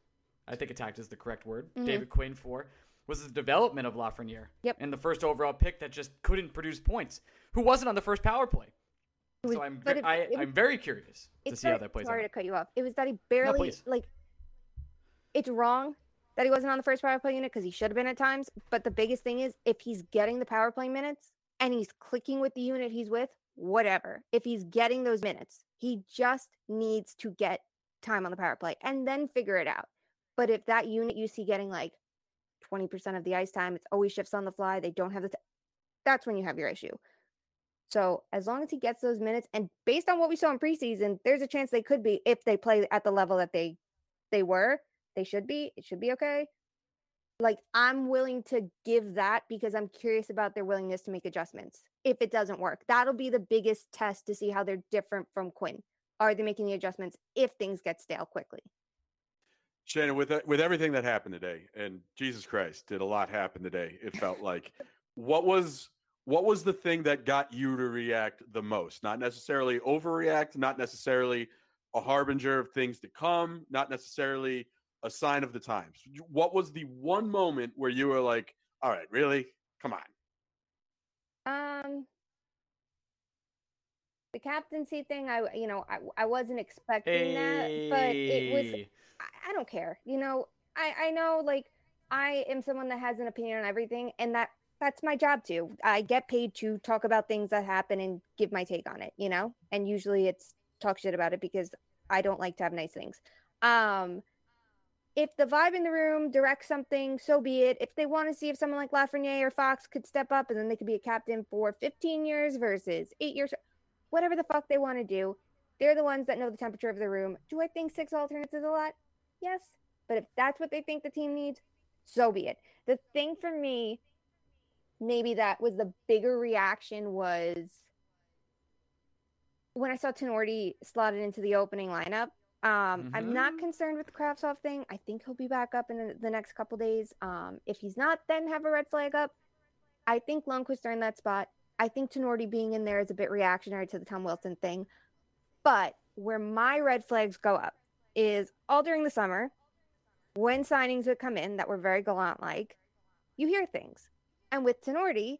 I think attacked is the correct word, mm-hmm. David Quinn for, was the development of Lafreniere. Yep. And the first overall pick that just couldn't produce points. Who wasn't on the first power play? Was, so I'm it, I, am very curious to see how that plays sorry out. to cut you off. It was that he barely no, like. It's wrong that he wasn't on the first power play unit because he should have been at times. But the biggest thing is if he's getting the power play minutes and he's clicking with the unit he's with, whatever. If he's getting those minutes, he just needs to get time on the power play and then figure it out. But if that unit you see getting like 20% of the ice time. It's always shifts on the fly. They don't have the. T- That's when you have your issue. So as long as he gets those minutes, and based on what we saw in preseason, there's a chance they could be if they play at the level that they they were. They should be. It should be okay. Like I'm willing to give that because I'm curious about their willingness to make adjustments. If it doesn't work, that'll be the biggest test to see how they're different from Quinn. Are they making the adjustments if things get stale quickly? Shannon, with with everything that happened today, and Jesus Christ, did a lot happen today. It felt like, *laughs* what was what was the thing that got you to react the most? Not necessarily overreact, not necessarily a harbinger of things to come, not necessarily a sign of the times. What was the one moment where you were like, "All right, really? Come on." Um, the captaincy thing, I you know, I I wasn't expecting hey. that, but it was I, I don't care. You know, I I know like I am someone that has an opinion on everything, and that that's my job too. I get paid to talk about things that happen and give my take on it. You know, and usually it's talk shit about it because I don't like to have nice things. Um, if the vibe in the room directs something, so be it. If they want to see if someone like Lafreniere or Fox could step up and then they could be a captain for 15 years versus eight years, whatever the fuck they want to do, they're the ones that know the temperature of the room. Do I think six alternates is a lot? Yes. But if that's what they think the team needs, so be it. The thing for me, maybe that was the bigger reaction was when I saw Tinordi slotted into the opening lineup um, mm-hmm. I'm not mm-hmm. concerned with the Kravtsov thing. I think he'll be back up in the next couple days. Um, if he's not, then have a red flag up. I think Lundkvist earned that spot. I think Tinordi being in there is a bit reactionary to the Tom Wilson thing. But where my red flags go up is all during the summer, when signings would come in that were very Gallant like, you hear things. And with Tinordi,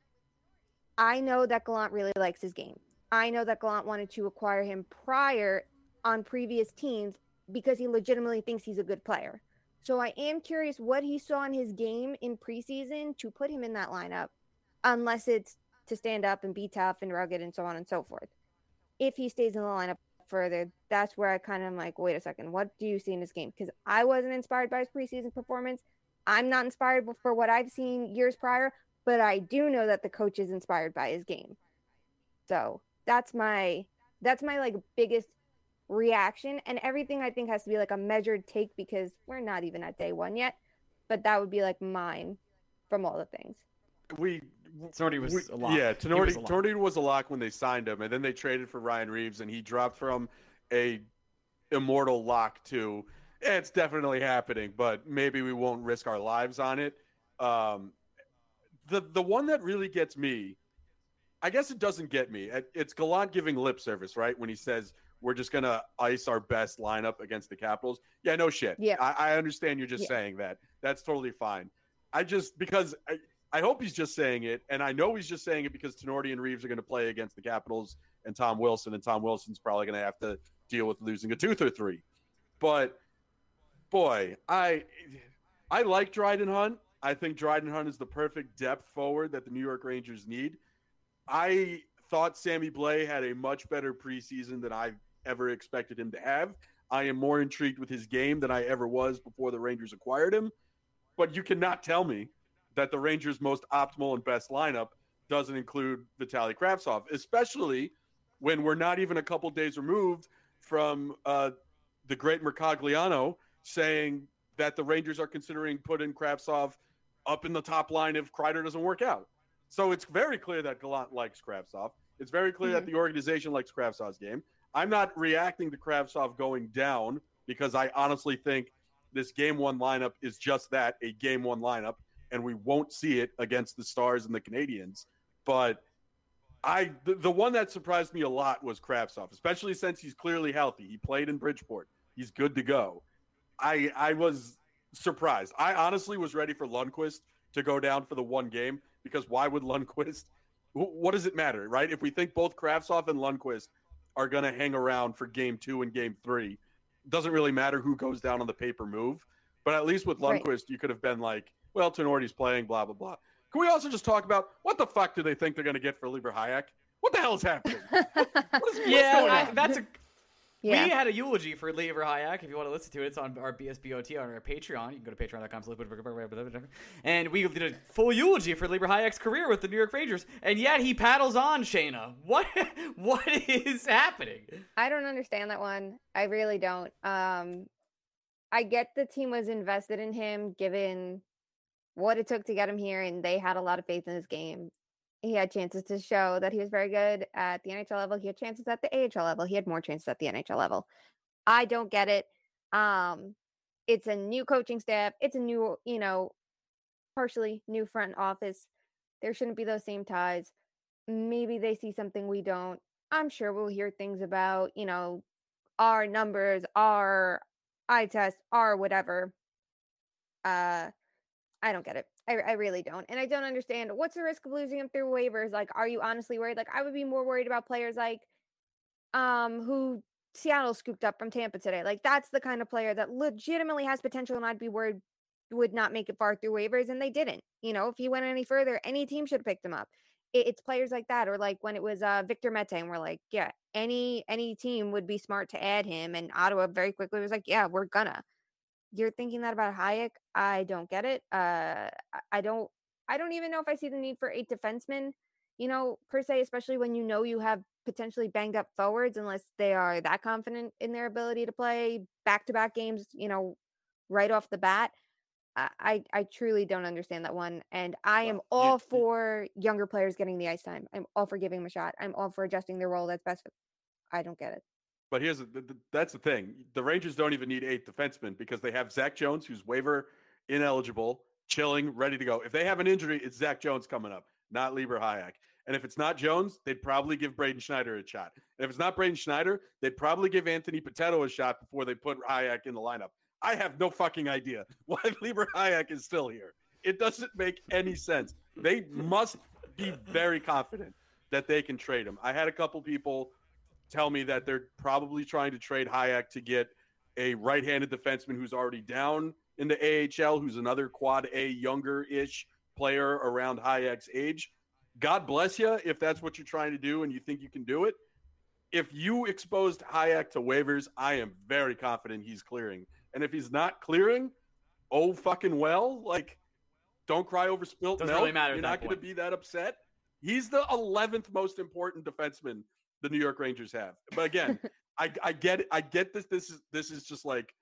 I know that Gallant really likes his game. I know that Gallant wanted to acquire him prior on previous teams because he legitimately thinks he's a good player. So I am curious what he saw in his game in preseason to put him in that lineup, unless it's to stand up and be tough and rugged and so on and so forth. If he stays in the lineup further, that's where I kind of am like, wait a second, what do you see in this game? Because I wasn't inspired by his preseason performance. I'm not inspired for what I've seen years prior, but I do know that the coach is inspired by his game. So that's my that's my like biggest reaction and everything I think has to be like a measured take because we're not even at day one yet. But that would be like mine from all the things. We Tinordi was we, a lock. Yeah, Tinordi was, Tinordi was a lock when they signed him, and then they traded for Ryan Reaves, and he dropped from a immortal lock to it's definitely happening, but maybe we won't risk our lives on it. Um, the the one that really gets me, I guess it doesn't get me. It's Gallant giving lip service, right? When he says we're just gonna ice our best lineup against the Capitals. Yeah, no shit. Yeah, I, I understand you're just yeah. saying that. That's totally fine. I just because I, I hope he's just saying it, and I know he's just saying it because Tinordi and Reaves are going to play against the Capitals and Tom Wilson, and Tom Wilson's probably going to have to deal with losing a tooth or three. But boy, I I like Dryden Hunt. I think Dryden Hunt is the perfect depth forward that the New York Rangers need. I thought Sammy Blais had a much better preseason than I've ever expected him to have. I am more intrigued with his game than I ever was before the Rangers acquired him. But you cannot tell me that the Rangers' most optimal and best lineup doesn't include Vitaly Kravtsov, especially when we're not even a couple days removed from uh, the great Mercogliano saying that the Rangers are considering putting Kravtsov up in the top line if Kreider doesn't work out. So it's very clear that Gallant likes Kravtsov. It's very clear mm-hmm. that the organization likes Kravtsov's game. I'm not reacting to Kravtsov going down because I honestly think this game one lineup is just that a game one lineup, and we won't see it against the Stars and the Canadiens. But I the, the one that surprised me a lot was Kravtsov, especially since he's clearly healthy. He played in Bridgeport. He's good to go. I I was surprised. I honestly was ready for Lundkvist to go down for the one game because why would Lundkvist? What does it matter, right? If we think both Kravtsov and Lundkvist are going to hang around for game two and game three. Doesn't really matter who goes down on the paper move. But at least with Lundkvist, right. you could have been like, well, Tinordi's playing, blah, blah, blah. Can we also just talk about what the fuck do they think they're going to get for Libor Hajek? What the hell is happening? *laughs* what is, yeah, I, that's a yeah. We had a eulogy for Libor Hajek. If you want to listen to it, it's on our BSBOT on our Patreon. You can go to patreon.com and we did a full eulogy for Libor Hajek's career with the New York Rangers. And yet he paddles on, Shayna. *laughs* What what is happening? I don't understand that one. I really don't. Um I get the team was invested in him given what it took to get him here and they had a lot of faith in his game he had chances to show that he was very good at the NHL level. He had chances at the AHL level. He had more chances at the NHL level. I don't get it. Um, it's a new coaching staff. It's a new, you know, partially new front office. There shouldn't be those same ties. Maybe they see something we don't. I'm sure we'll hear things about, you know, our numbers, our eye test, our whatever. Uh, I don't get it. I, I really don't. And I don't understand what's the risk of losing him through waivers? Like, are you honestly worried? Like, I would be more worried about players like um who Seattle scooped up from Tampa today. Like, that's the kind of player that legitimately has potential, and I'd be worried would not make it far through waivers, and they didn't. You know, if he went any further, any team should have picked him up. It, it's players like that, or like when it was uh Victor Mete, and we're like, yeah, any any team would be smart to add him, and Ottawa very quickly was like, yeah, we're gonna. You're thinking that about Hajek. I don't get it. Uh, I don't. I don't even know if I see the need for eight defensemen. You know, per se, especially when you know you have potentially banged up forwards, unless they are that confident in their ability to play back to back games. You know, right off the bat. I, I truly don't understand that one. And I am all for younger players getting the ice time. I'm all for giving them a shot. I'm all for adjusting their role that's best. I don't get it. But here's the, the, that's the thing: the Rangers don't even need eight defensemen because they have Zach Jones, who's waiver ineligible, chilling, ready to go. If they have an injury, it's Zach Jones coming up, not Libor Hajek. And if it's not Jones, they'd probably give Braden Schneider a shot. And if it's not Braden Schneider, they'd probably give Anthony Bitetto a shot before they put Hajek in the lineup. I have no fucking idea *laughs* why Libor Hajek is still here. It doesn't make any sense. They must be very confident that they can trade him. I had a couple people tell me that they're probably trying to trade Hajek to get a right-handed defenseman who's already down in the AHL, who's another quad A younger-ish player around Hajek's age. God bless you if that's what you're trying to do and you think you can do it. If you exposed Hajek to waivers, I am very confident he's clearing. And if he's not clearing, oh fucking well, like don't cry over spilt Doesn't milk. Really matter You're not going to be that upset. He's the 11th most important defenseman the New York Rangers have. But again, *laughs* I, I get it. I get this. This is this is just like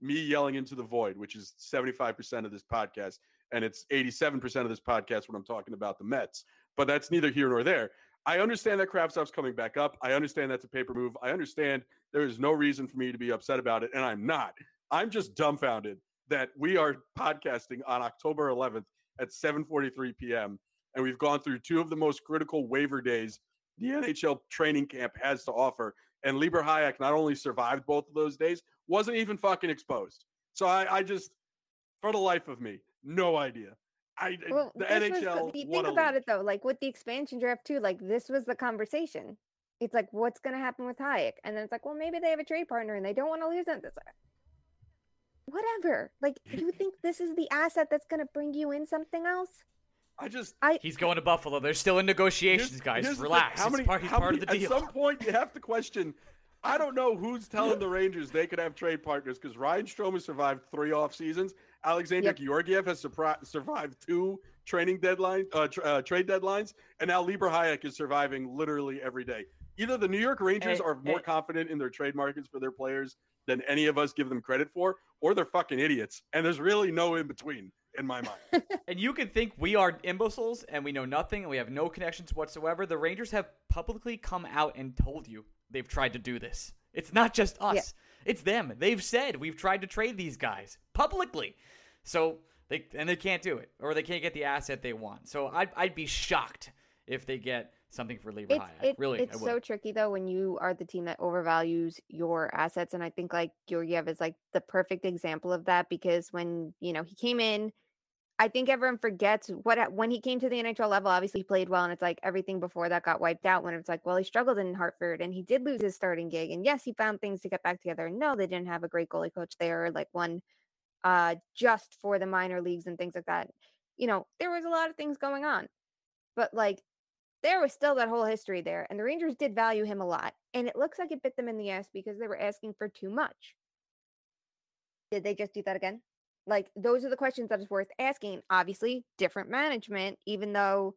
me yelling into the void, which is 75% of this podcast. And it's 87% of this podcast when I'm talking about the Mets. But that's neither here nor there. I understand that Kravtsov's coming back up. I understand that's a paper move. I understand there is no reason for me to be upset about it, and I'm not. I'm just dumbfounded that we are podcasting on October 11th at 7:43 p.m. and we've gone through two of the most critical waiver days the NHL training camp has to offer. And Libor Hajek not only survived both of those days, wasn't even fucking exposed. So I, I just, for the life of me, no idea. I well, the NHL. The, think about it though, like with the expansion draft too, like this was the conversation. It's like, what's going to happen with Hajek? And then it's like, well, maybe they have a trade partner and they don't want to lose. It's whatever. Like, *laughs* you think this is the asset that's going to bring you in something else? I just I, he's going to Buffalo. They're still in negotiations, here's, guys. here's Relax. How many, part, how many, At some point, you have to question. I don't know who's telling the Rangers they could have trade partners because Ryan Strome has survived three off seasons. Alexander yep. Georgiev has surpri- survived two training deadline uh, tra- uh, trade deadlines, and now Libor Hajek is surviving literally every day. Either the New York Rangers hey, are more hey. confident in their trade markets for their players than any of us give them credit for, or they're fucking idiots, and there's really no in between in my mind. *laughs* and you can think we are imbeciles and we know nothing and we have no connections whatsoever. The Rangers have publicly come out and told you they've tried to do this. It's not just us. Yeah. It's them. They've said we've tried to trade these guys publicly. So they and they can't do it or they can't get the asset they want. So I'd I'd be shocked if they get something for Libor it's. It, really, it's so tricky though when you are the team that overvalues your assets, and I think like Georgiev is like the perfect example of that because when you know he came in, I think everyone forgets what when he came to the NHL level. Obviously, he played well, and it's like everything before that got wiped out. When it's like, well, he struggled in Hartford, and he did lose his starting gig, and yes, he found things to get back together. No, they didn't have a great goalie coach there, like one uh just for the minor leagues and things like that. You know, there was a lot of things going on. But like there was still that whole history there. And the Rangers did value him a lot. And it looks like it bit them in the ass because they were asking for too much. Did they just do that again? Like, those are the questions that is worth asking. Obviously, different management, even though,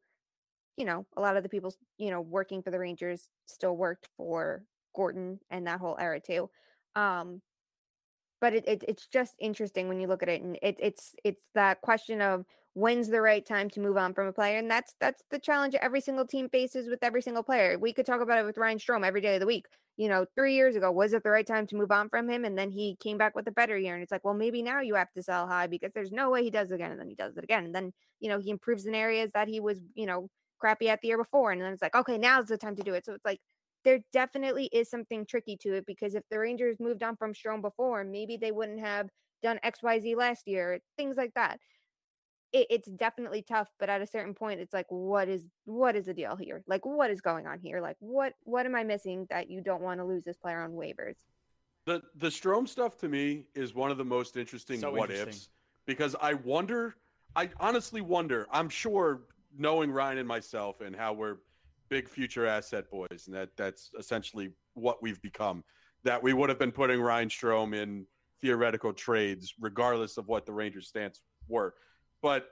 you know, a lot of the people, you know, working for the Rangers still worked for Gorton and that whole era too. Um, but it, it, it's just interesting when you look at it and it, it's it's that question of when's the right time to move on from a player and that's that's the challenge every single team faces with every single player. We could talk about it with ryan strome every day of the week. You know three years ago was it the right time to move on from him? And then he came back with a better year and it's like well maybe now you have to sell high because there's no way he does it again and then he does it again and then you know he improves in areas that he was you know crappy at the year before and then it's like okay now's the time to do it. So it's like there definitely is something tricky to it because if the Rangers moved on from Strome before, maybe they wouldn't have done XYZ last year, things like that. It, it's definitely tough, but at a certain point, it's like, what is what is the deal here? Like, what is going on here? Like, what what am I missing that you don't want to lose this player on waivers? The the Strome stuff to me is one of the most interesting so what interesting. ifs because I wonder, I honestly wonder. I'm sure knowing Ryan and myself and how we're big future asset boys, and that that's essentially what we've become. That we would have been putting Ryan Strome in theoretical trades, regardless of what the Rangers' stance were. But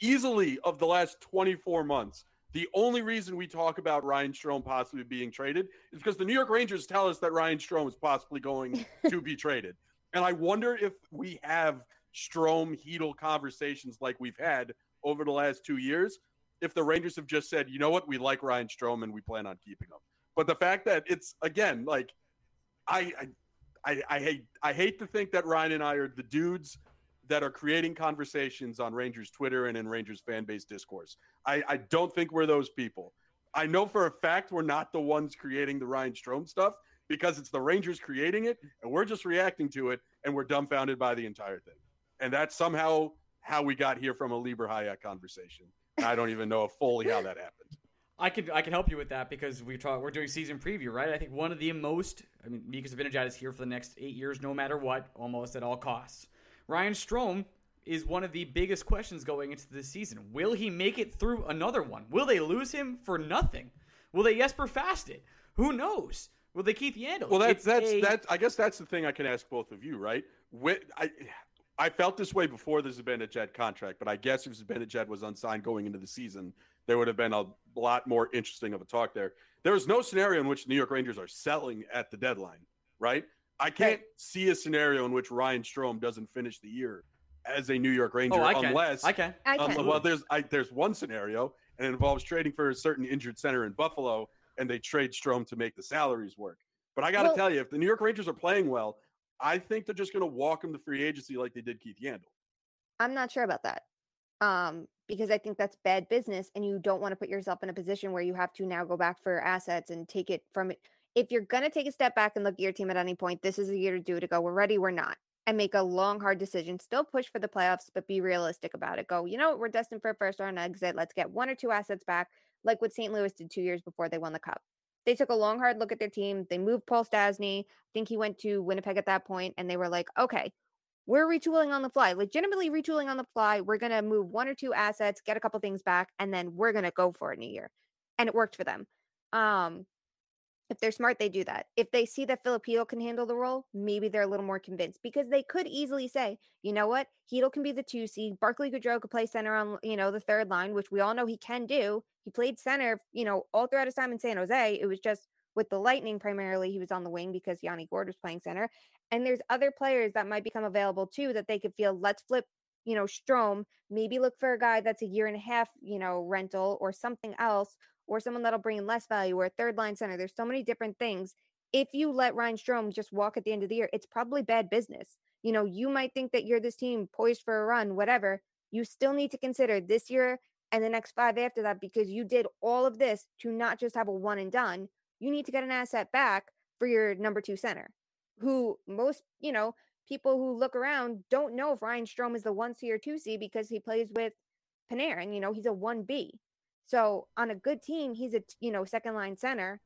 easily of the last 24 months, the only reason we talk about Ryan Strome possibly being traded is because the New York Rangers tell us that Ryan Strome is possibly going *laughs* to be traded. And I wonder if we have Strome Chytil conversations like we've had over the last two years, if the Rangers have just said, you know what, we like Ryan Strome and we plan on keeping him. But the fact that it's again like I I, I, hate I hate to think that Ryan and I are the dudes that are creating conversations on Rangers Twitter and in Rangers fan base discourse. I, I don't think we're those people. I know for a fact we're not the ones creating the Ryan Strome stuff because it's the Rangers creating it and we're just reacting to it and we're dumbfounded by the entire thing. And that's somehow how we got here from a Libor Hajek conversation. *laughs* I don't even know fully how that happened. I can I can help you with that because we talk we're doing season preview, right? I think one of the most I mean Mika Zibanejad is here for the next eight years, no matter what, almost at all costs. Ryan Strome is one of the biggest questions going into the season. Will he make it through another one? Will they lose him for nothing? Will they Jesper Fast it? Who knows? Will they Keith Yandle? Well, that's that's a... that's. I guess that's the thing I can ask both of you, right? With, I I felt this way before the Zibanejad contract, but I guess if Zibanejad was unsigned going into the season, there would have been a lot more interesting of a talk there. There is no scenario in which the New York Rangers are selling at the deadline, right? I can't see a scenario in which Ryan Strome doesn't finish the year as a New York Ranger oh, I unless I can. I can. Um, well, there's I, there's one scenario, and it involves trading for a certain injured center in Buffalo, and they trade Strome to make the salaries work. But I got to well, tell you, if the New York Rangers are playing well, I think they're just going to walk him to free agency like they did Keith Yandle. I'm not sure about that. Um, because I think that's bad business and you don't want to put yourself in a position where you have to now go back for assets and take it from it. If you're going to take a step back and look at your team at any point, this is the year to do it to go, we're ready, we're not, and make a long, hard decision. Still push for the playoffs, but be realistic about it. Go, you know, we're destined for a first round exit. Let's get one or two assets back, like what St. Louis did two years before they won the cup. They took a long, hard look at their team. They moved Paul Stastny. I think he went to Winnipeg at that point, and they were like, okay, we're retooling on the fly, legitimately retooling on the fly. We're going to move one or two assets, get a couple things back, and then we're going to go for it in a year. And it worked for them. Um, if they're smart, they do that. If they see that Filipino can handle the role, maybe they're a little more convinced because they could easily say, you know what, Chytil can be the two C. Barclay Goodrow could play center on, you know, the third line, which we all know he can do. He played center, you know, all throughout his time in San Jose. It was just with the Lightning primarily, he was on the wing because Yanni Gourde was playing center. And there's other players that might become available too that they could feel, let's flip, you know, Strome, maybe look for a guy that's a year and a half, you know, rental or something else or someone that'll bring in less value or a third line center. There's so many different things. If you let Ryan Strome just walk at the end of the year, it's probably bad business. You know, you might think that you're this team poised for a run, whatever. You still need to consider this year and the next five after that because you did all of this to not just have a one and done. You need to get an asset back for your number two center, who most, you know, people who look around don't know if Ryan Strome is the one C or two C because he plays with Panarin. You know, he's a one B. So on a good team, he's a you know second line center.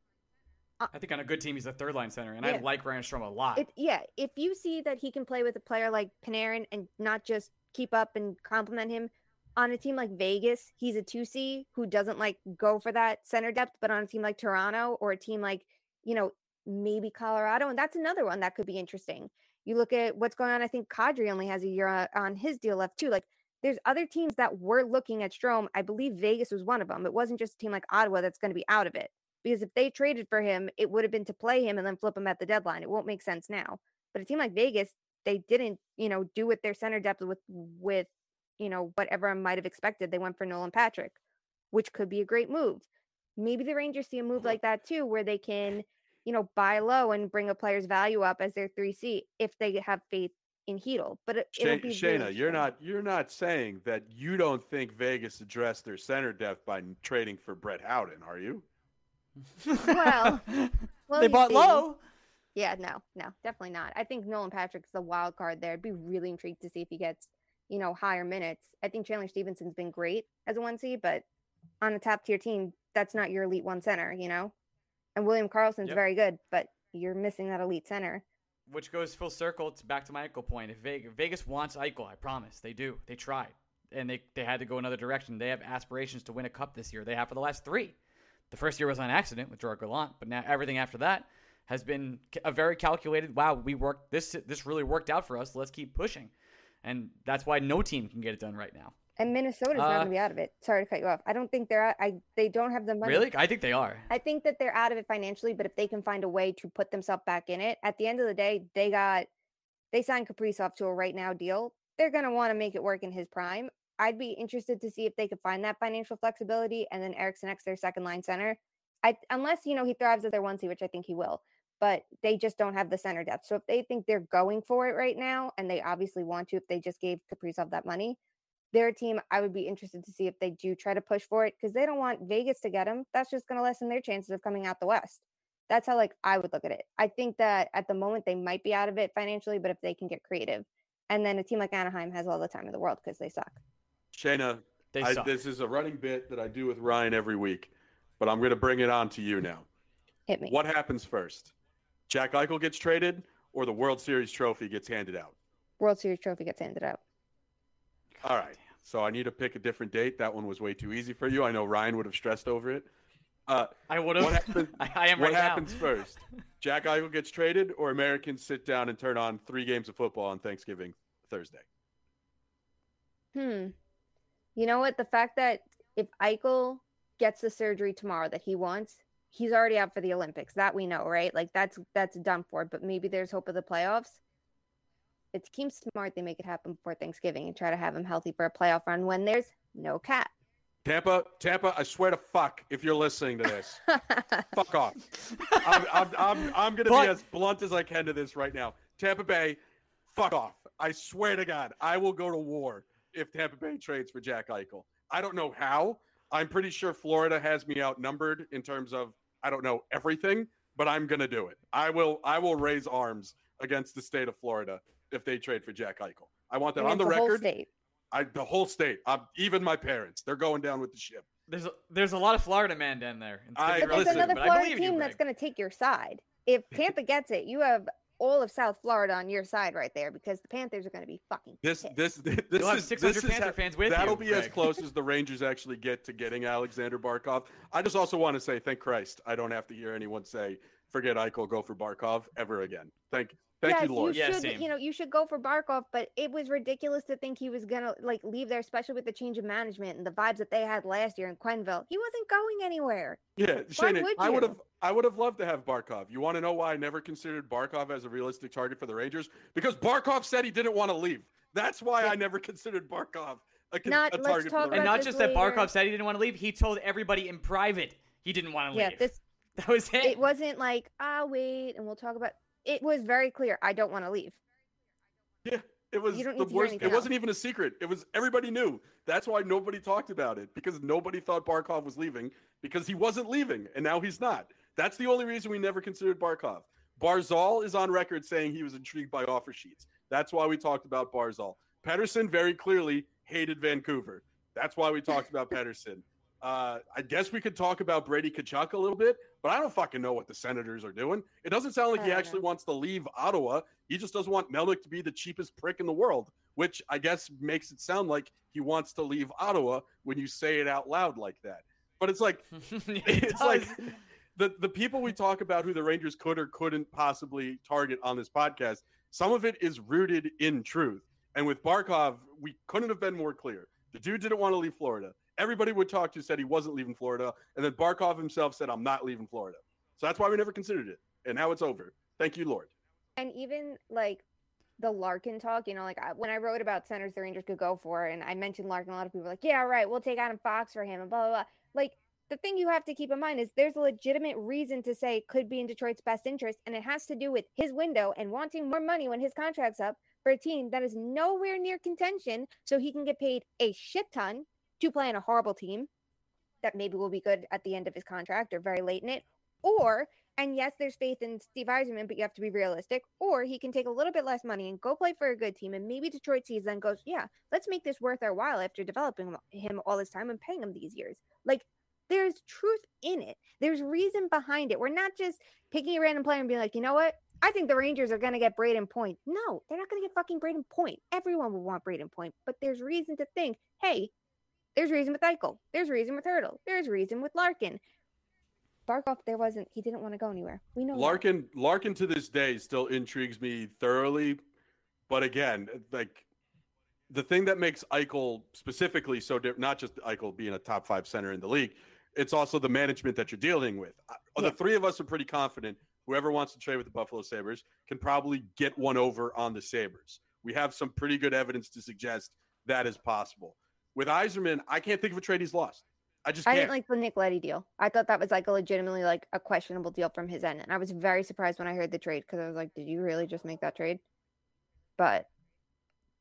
Uh I think on a good team, he's a third line center, and yeah. I like Ryan Strome a lot. It, yeah, if you see that he can play with a player like Panarin and not just keep up and compliment him, on a team like Vegas, he's a 2C who doesn't like go for that center depth, but on a team like Toronto or a team like, you know, maybe Colorado, and that's another one that could be interesting. You look at what's going on. I think Kadri only has a year on, on his deal left too. Like there's other teams that were looking at Strome. I believe Vegas was one of them. It wasn't just a team like Ottawa that's going to be out of it. Because if they traded for him, it would have been to play him and then flip him at the deadline. It won't make sense now. But a team like Vegas, they didn't, you know, do with their center depth with with, you know, whatever I might have expected. They went for Nolan Patrick, which could be a great move. Maybe the Rangers see a move like that too, where they can, you know, buy low and bring a player's value up as their 3C if they have faith in Chytil. But it, Sh- be Shayna, really you're not you're not saying that you don't think Vegas addressed their center depth by trading for Brett Howden, are you? well, *laughs* well, they bought see. low. Yeah, no, no, definitely not. I think Nolan Patrick's the wild card there. I'd be really intrigued to see if he gets, you know, higher minutes. I think Chandler Stephenson's been great as a one C, but on a top tier team, that's not your elite one center, you know. And William Karlsson's yep. very good, but you're missing that elite center which goes full circle. It's back to my Eichel point. If Vegas, Vegas wants Eichel, I promise they do. They tried, and they they had to go another direction. They have aspirations to win a cup this year. They have for the last three. The first year was on accident with Gerard Gallant, but now everything after that has been a very calculated. Wow, we worked this. This really worked out for us. Let's keep pushing, and that's why no team can get it done right now. And Minnesota's not Uh, going to be out of it. Sorry to cut you off. I don't think they're. out- I they don't have the money. Really, I think they are. I think that they're out of it financially, but if they can find a way to put themselves back in it, at the end of the day, they got they signed Kaprizov to a right now deal. They're gonna want to make it work in his prime. I'd be interested to see if they could find that financial flexibility, and then Eriksson Ek their second line center. I unless you know he thrives as their one C, which I think he will, but they just don't have the center depth. So if they think they're going for it right now, and they obviously want to, if they just gave Kaprizov that money, they're a team I would be interested to see if they do try to push for it because they don't want Vegas to get them. That's just going to lessen their chances of coming out the West. That's how like I would look at it. I think that at the moment they might be out of it financially, but if they can get creative, and then a team like Anaheim has all the time in the world because they suck. Shayna, They I, suck. this is a running bit that I do with Ryan every week, but I'm going to bring it on to you now. Hit me. What happens first? Jack Eichel gets traded, or the World Series trophy gets handed out? World Series trophy gets handed out. All right. So I need to pick a different date. That one was way too easy for you. I know Ryan would have stressed over it. Uh, I would what have. happens? *laughs* I, I am what right happens now. first? *laughs* Jack Eichel gets traded, or Americans sit down and turn on three games of football on Thanksgiving Thursday? Hmm. You know what? The fact that if Eichel gets the surgery tomorrow that he wants, he's already out for the Olympics. That we know, right? Like that's that's done for. But maybe there's hope of the playoffs. It's team smart. They make it happen before Thanksgiving and try to have him healthy for a playoff run when there's no cap. Tampa, Tampa, I swear to fuck if you're listening to this. *laughs* fuck off. I'm, I'm, I'm, I'm going to But- be as blunt as I can to this right now. Tampa Bay, fuck off. I swear to God, I will go to war if Tampa Bay trades for Jack Eichel. I don't know how. I'm pretty sure Florida has me outnumbered in terms of I don't know everything, but I'm going to do it. I will I will raise arms against the state of Florida if they trade for Jack Eichel. I want that on Against the whole record. state. I the whole state. Um, even my parents, they're going down with the ship. There's a, there's a lot of Florida man down there. It's I- But there's listen, another but I Florida you, team that's going to take your side. If *laughs* Tampa gets it, you have all of South Florida on your side right there because the Panthers are going to be fucking This pissed. this this You'll have is 600 this is Panther ha- fans with That'll you, be as close *laughs* as the Rangers actually get to getting Alexander Barkov. I just also want to say thank Christ I don't have to hear anyone say forget Eichel, go for Barkov ever again. Thank thank yes, you, Lord. Yeah, should, same. you know, you should go for Barkov, but it was ridiculous to think he was gonna like leave there, especially with the change of management and the vibes that they had last year in Quenneville. He wasn't going anywhere. Yeah, Why Shane, would I would have I would have loved to have Barkov. You want to know why I never considered Barkov as a realistic target for the Rangers? Because Barkov said he didn't want to leave. That's why I never considered Barkov a, con- Not- a let's target talk for the And about not just this that. Barkov said he didn't want to leave. He told everybody in private he didn't want to leave. Yeah, this *laughs* that was it. it wasn't like I'll wait and we'll talk about. It was very clear. I don't want to leave. Yeah, it was You don't the need to hear worst. It anything wasn't even a secret. It was everybody knew. That's why nobody talked about it because nobody thought Barkov was leaving because he wasn't leaving and now he's not. That's the only reason we never considered Barkov. Barzal is on record saying he was intrigued by offer sheets. That's why we talked about Barzal. Pettersson very clearly hated Vancouver. That's why we talked about *laughs* Pettersson. Uh, I guess we could talk about Brady Tkachuk a little bit, but I don't fucking know what the Senators are doing. It doesn't sound like he actually know. wants to leave Ottawa. He just doesn't want Melnyk to be the cheapest prick in the world, which I guess makes it sound like he wants to leave Ottawa when you say it out loud like that. But it's like It *laughs* *laughs* it's like the the people we talk about who the Rangers could or couldn't possibly target on this podcast. Some of it is rooted in truth. And with Barkov, we couldn't have been more clear. The dude didn't want to leave Florida. Everybody would talk to said he wasn't leaving Florida, and then Barkov himself said, "I'm not leaving Florida." So that's why we never considered it, and now it's over. Thank you, Lord. And even like the Larkin talk, you know, like I, when I wrote about centers the Rangers could go for, and I mentioned Larkin, a lot of people were like, yeah, right, we'll take Adam Fox for him, and blah, blah, blah. Like, the thing you have to keep in mind is there's a legitimate reason to say could be in Detroit's best interest, and it has to do with his window and wanting more money when his contract's up for a team that is nowhere near contention, so he can get paid a shit ton to play on a horrible team that maybe will be good at the end of his contract or very late in it, or and yes, there's faith in Steve Yzerman, but you have to be realistic. Or he can take a little bit less money and go play for a good team. And maybe Detroit sees then goes, yeah, let's make this worth our while after developing him- all this time and paying him these years. Like there's truth in it. There's reason behind it. We're not just picking a random player and being like, you know what? I think the Rangers are going to get Brayden Point. No, they're not going to get fucking Brayden Point. Everyone will want Brayden Point, but there's reason to think, hey, there's reason with Eichel. There's reason with Hertl. There's reason with Larkin Barkov, there wasn't. He didn't want to go anywhere. We know. that. Larkin Larkin to this day still intrigues me thoroughly, but again, like the thing that makes Eichel specifically so different, not just Eichel being a top five center in the league, it's also the management that you're dealing with. Yeah. The three of us are pretty confident. Whoever wants to trade with the Buffalo Sabres can probably get one over on the Sabres. We have some pretty good evidence to suggest that is possible. With Yzerman, I can't think of a trade he's lost. I just I can't. didn't like the Nick Leddy deal. I thought that was like a legitimately like a questionable deal from his end, and I was very surprised when I heard the trade because I was like, "Did you really just make that trade?" But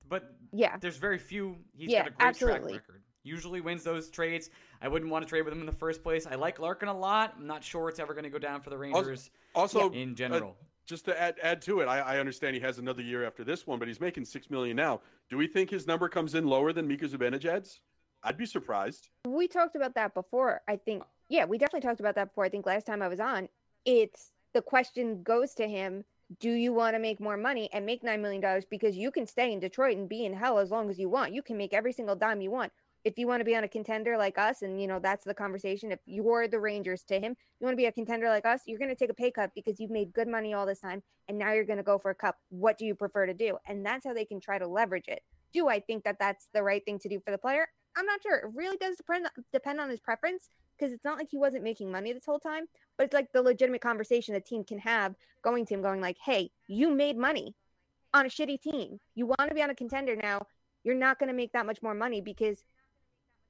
But yeah, there's very few. He's Yeah, got a great absolutely. track record. Usually wins those trades. I wouldn't want to trade with him in the first place. I like Larkin a lot. I'm not sure it's ever going to go down for the Rangers also, in general. Just to add add to it, I, I understand he has another year after this one, but he's making six million now. Do we think his number comes in lower than Mika Zibanejad's? I'd be surprised. we talked about that before. I think, yeah, we definitely talked about that before. I think last time I was on, it's the question goes to him: Do you want to make more money and make nine million dollars because you can stay in Detroit and be in hell as long as you want? You can make every single dime you want. If you want to be on a contender like us, and you know that's the conversation. If you're the Rangers to him, you want to be a contender like us, you're going to take a pay cut because you've made good money all this time, and now you're going to go for a cup. What do you prefer to do? And that's how they can try to leverage it. Do I think that that's the right thing to do for the player? I'm not sure. It really does depend depend on his preference because it's not like he wasn't making money this whole time, but it's like the legitimate conversation a team can have going to him, going like, "Hey, you made money on a shitty team. You want to be on a contender now. You're not going to make that much more money because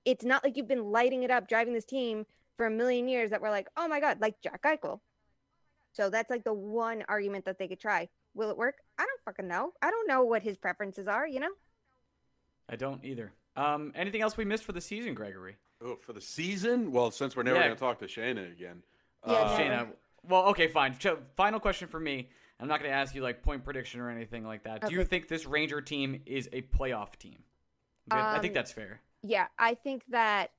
it's not like you've been lighting it up, driving this team for a million years that we're like, oh my god, like Jack Eichel. So that's like the one argument that they could try. Will it work? I don't fucking know. I don't know what his preferences are. You know? I don't either. Um, anything else we missed for the season, Gregory? Oh, for the season? Well, since we're never Yeah. going to talk to Shayna again. Yeah, uh, Shayna. Well, okay, fine. Ch- Final question for me. I'm not going to ask you like point prediction or anything like that. Do you think this Ranger team is a playoff team? I think Um, that's fair. Yeah, I think that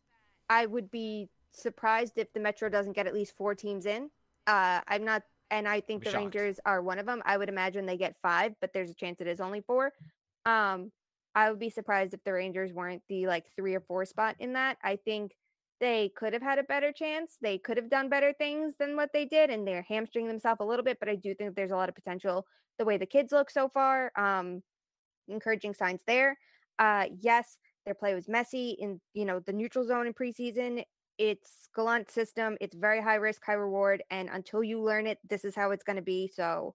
I would be surprised if the Metro doesn't get at least four teams in. Uh, I'm not, and I think the shocked. Rangers are one of them. I would imagine they get five, but there's a chance it is only four. Um, I would be surprised if the Rangers weren't the like three or four spot in that. I think they could have had a better chance. They could have done better things than what they did, and they're hamstringing themselves a little bit. But I do think there's a lot of potential the way the kids look so far. Um, encouraging signs there. Uh, yes, their play was messy in you know the neutral zone in preseason. It's Gallant system. It's very high risk, high reward, and until you learn it, this is how it's going to be. So,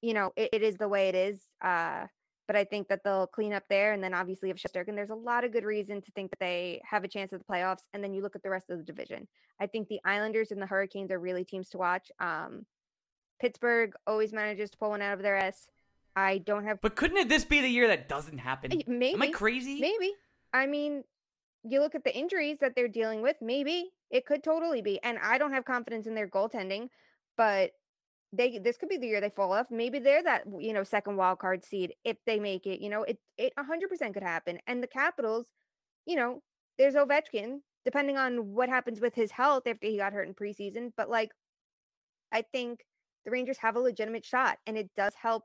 you know, it, it is the way it is. Uh, but I think that they'll clean up there, and then obviously if Shesterkin, there's a lot of good reason to think that they have a chance at the playoffs. And then you look at the rest of the division. I think the Islanders and the Hurricanes are really teams to watch. Um, Pittsburgh always manages to pull one out of their ass. I don't have But couldn't it this be the year that doesn't happen? Maybe Am I crazy? Maybe. I mean, you look at the injuries that they're dealing with, maybe it could totally be. And I don't have confidence in their goaltending, but they this could be the year they fall off. Maybe they're that, you know, second wild card seed if they make it. You know, it it 100% could happen. And the Capitals, you know, there's Ovechkin, depending on what happens with his health after he got hurt in preseason, but like I think the Rangers have a legitimate shot and it does help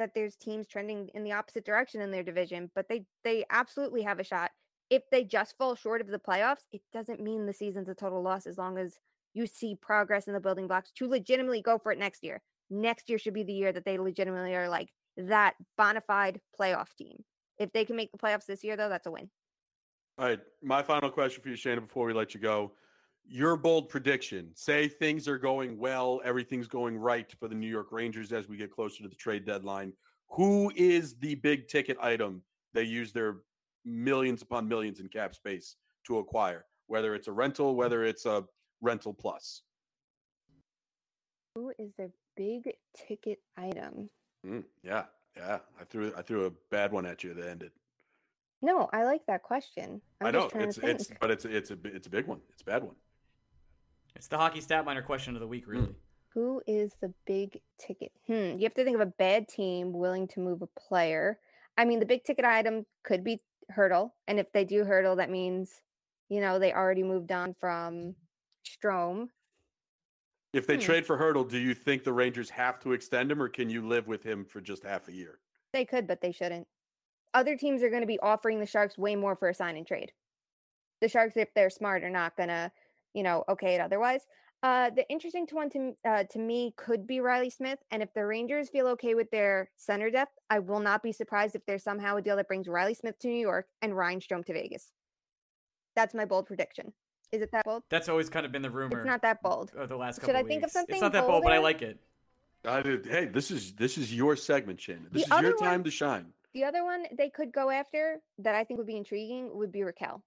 that there's teams trending in the opposite direction in their division, but they they absolutely have a shot. If they just fall short of the playoffs, it doesn't mean the season's a total loss as long as you see progress in the building blocks to legitimately go for it next year. Next year should be the year that they legitimately are like that bona fide playoff team. If they can make the playoffs this year, though, that's a win. All right. My final question for you, Shayna, before we let you go. Your bold prediction. Say things are going well, everything's going right for the New York Rangers as we get closer to the trade deadline. Who is the big ticket item they use their millions upon millions in cap space to acquire? Whether it's a rental, whether it's a rental plus. Who is their big ticket item? Mm, yeah, yeah. I threw I threw a bad one at you that ended. No, I like that question. I'm I know it's it's but it's it's a it's a big one. It's a bad one. It's the hockey stat miner question of the week, really. Who is the big ticket? Hmm. You have to think of a bad team willing to move a player. I mean, the big ticket item could be Hertl, and if they do Hertl, that means, you know, they already moved on from Strome. If they Hmm. trade for Hurdle, do you think the Rangers have to extend him, or can you live with him for just half a year? They could, but they shouldn't. Other teams are going to be offering the Sharks way more for a sign and trade. The Sharks, if they're smart, are not going to, you know, okay it otherwise. Uh, the interesting one to uh, to me could be Riley Smith, and if the Rangers feel okay with their center depth, I will not be surprised if there's somehow a deal that brings Riley Smith to New York and Ryan Strome to Vegas. That's my bold prediction. Is it that bold? That's always kind of been the rumor. It's not that bold. Of the last couple Should I weeks. think of something It's not that bold, but I like it. I did, hey, this is this is your segment, Shannon. This The is your other time one- to shine. The other one they could go after that I think would be intriguing would be Rakell.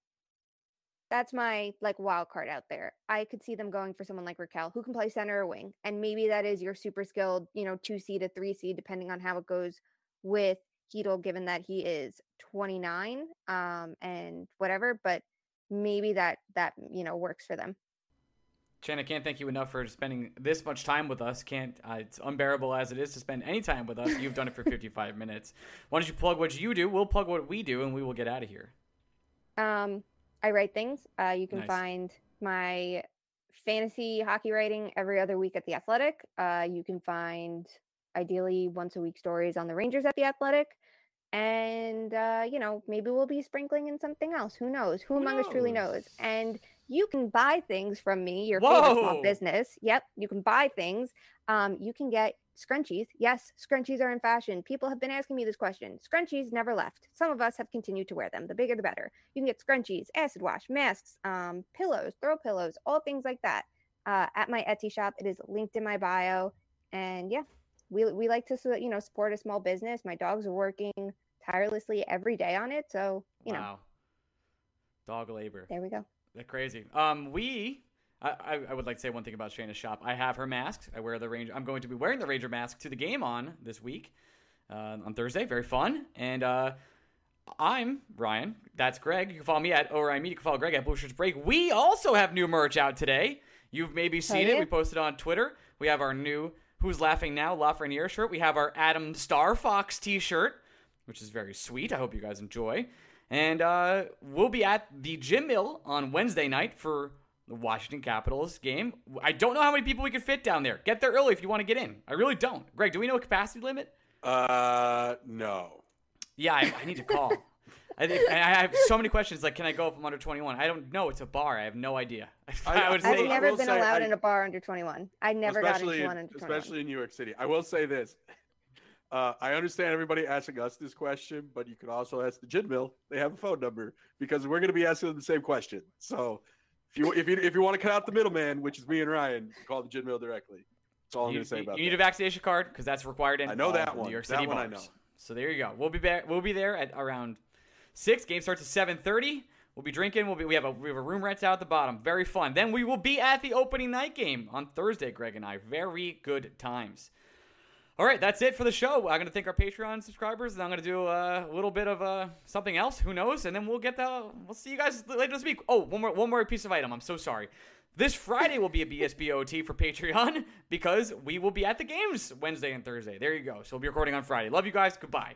That's my like wild card out there. I could see them going for someone like Rakell who can play center or wing, and maybe that is your super skilled, you know, two seed to three seed, depending on how it goes with Heedle, given that he is 29 um, and whatever. But maybe that that you know works for them. Chan, I can't thank you enough for spending this much time with us. Can't uh, it's unbearable as it is to spend any time with us. You've done it for 55 minutes. Why don't you plug what you do? We'll plug what we do, and we will get out of here. Um, I write things. Uh, you can Nice. find my fantasy hockey writing every other week at the Athletic. Uh, you can find ideally once a week stories on the Rangers at the Athletic, and uh, you know maybe we'll be sprinkling in something else. Who knows? Who, Who among us truly knows? knows? And you can buy things from me, your favorite small business. Yep, you can buy things. Um, you can get scrunchies. Yes, scrunchies are in fashion. People have been asking me this question. Scrunchies never left. Some of us have continued to wear them. The bigger, the better. You can get scrunchies, acid wash, masks, um, pillows, throw pillows, all things like that uh, at my Etsy shop. It is linked in my bio. And yeah, we, we like to you know support a small business. My dogs are working tirelessly every day on it. So you know. Dog labor. there we go. That's crazy. Um, we. I, I, would like to say one thing about Shayna's shop. I have her mask. I wear the Ranger. I'm going to be wearing the Ranger mask to the game on this week, uh, on Thursday. Very fun. And uh, I'm Ryan. That's Greg. You can follow me at Orion. You can follow Greg at Blue Shirts Break. We also have new merch out today. You've maybe seen it. We posted on Twitter. We have our new Who's Laughing Now Lafreniere shirt. We have our Adam Star Fox t-shirt, which is very sweet. I hope you guys enjoy. And uh, we'll be at the Gin Mill on Wednesday night for the Washington Capitals game. I don't know how many people we could fit down there. Get there early if you want to get in. I really don't. Greg, do we know a capacity limit? Uh, no. Yeah, I, I need to call. *laughs* I, think, I have so many questions. Like, can I go if I'm under 21? I don't know. It's a bar. I have no idea. *laughs* I, I- would I've say. Never will been allowed I- in a bar under 21. I never got especially into in, one under 21. especially in New York City. I will say this. Uh, I understand everybody asking us this question, but you can also ask the gin mill. They have a phone number because we're going to be asking them the same question. So if you if you if you want to cut out the middleman, which is me and Ryan, call the gin mill directly. That's all I'm going to say you- about you need a vaccination card because that's required in I know that one. New York That City one I know. So there you go. We'll be back. We'll be there at around six. Game starts at 7:30. We'll be drinking. We'll be. We have a we have a room rent out at the bottom. Very fun. Then we will be at the opening night game on Thursday. Greg and I. Very good times. All right, that's it for the show. I'm going to thank our Patreon subscribers, and I'm going to do a little bit of uh, something else. Who knows? And then we'll get the. We'll see you guys later this week. Oh, one more one more piece of item. I'm so sorry. This Friday will be a BSBOT for Patreon *laughs* because we will be at the games Wednesday and Thursday. There you go. So we'll be recording on Friday. Love you guys. Goodbye.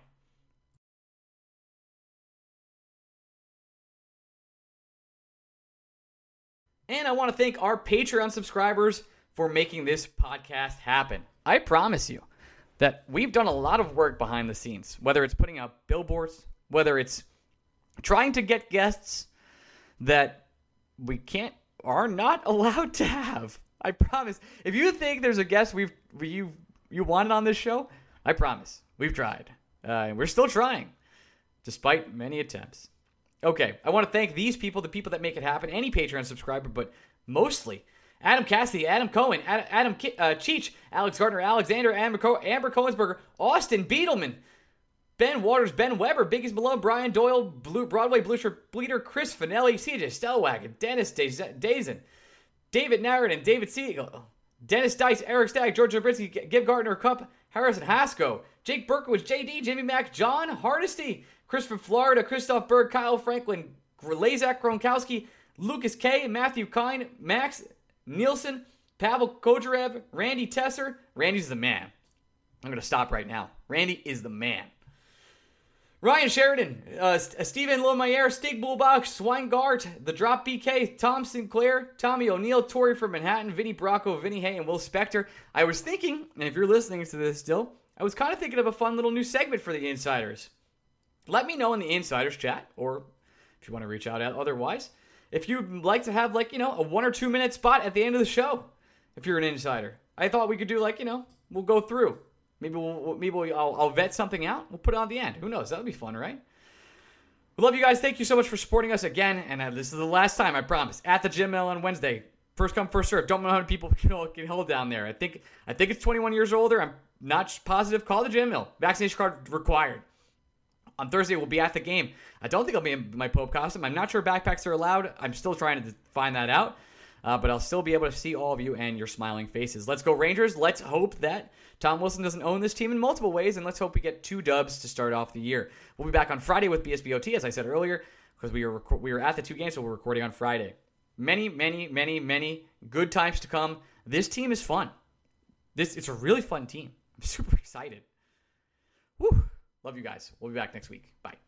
And I want to thank our Patreon subscribers for making this podcast happen. I promise you that we've done a lot of work behind the scenes, whether it's putting out billboards, whether it's trying to get guests that we can't are not allowed to have. I promise. If you think there's a guest we've you you wanted on this show, I promise we've tried. Uh, and we're still trying, despite many attempts. Okay, I want to thank these people, the people that make it happen, any Patreon subscriber, but mostly Adam Cassidy, Adam Cohen, Adam, Adam uh, Cheech, Alex Gardner, Alexander, Amber, Co- Amber Cohensberger, Austin Beetleman, Ben Waters, Ben Weber, Biggies Malone, Brian Doyle, Blue Broadway Blue Shirt Bleeder, Chris Finelli, CJ Stellwagen, Dennis Daz- Dazen, David Narradin, David Siegel, Dennis Dice, Eric Stagg, George Zabrinsky, G- Give Gardner Cup, Harrison Hasco, Jake Berkowitz, JD, Jimmy Mack, John Hardesty, Chris from Florida, Christoph Berg, Kyle Franklin, Lazak Gronkowski, Lucas K, Matthew Kine, Max Nielsen, Pavel Kojarev, Randy Tesser. Randy's the man. I'm going to stop right now. Randy is the man. Ryan Sheridan, uh, St- Stephen Lomayer, Stig Bulbach, Swingart, The Drop BK, Tom Sinclair, Tommy O'Neill, Tori from Manhattan, Vinny Bracco, Vinny Hay, and Will Spector. I was thinking, and if you're listening to this still, I was kind of thinking of a fun little new segment for the insiders. Let me know in the insiders chat, or if you want to reach out otherwise, if you'd like to have like, you know, a one or two minute spot at the end of the show. if you're an insider. I thought we could do like you know we'll go through. Maybe we'll maybe we'll, I'll, I'll vet something out. We'll put it on the end. Who knows? That would be fun, right? We love you guys. Thank you so much for supporting us again. And uh, this is the last time, I promise. At the gym on Wednesday. First come, first serve. Don't know how many people *laughs* can, can hold down there. I think I think it's 21 years older. I'm not positive. Call the Gin Mill. Vaccination card required. On Thursday, we'll be at the game. I don't think I'll be in my Pope costume. I'm not sure backpacks are allowed. I'm still trying to find that out. Uh, but I'll still be able to see all of you and your smiling faces. Let's go, Rangers. Let's hope that Tom Wilson doesn't own this team in multiple ways, and let's hope we get two dubs to start off the year. We'll be back on Friday with BSBOT, as I said earlier, because we were rec- we were at the two games, so we're recording on Friday. Many, many, many, many good times to come. This team is fun. This it's a really fun team. I'm super *laughs* excited. Love you guys. We'll be back next week. Bye.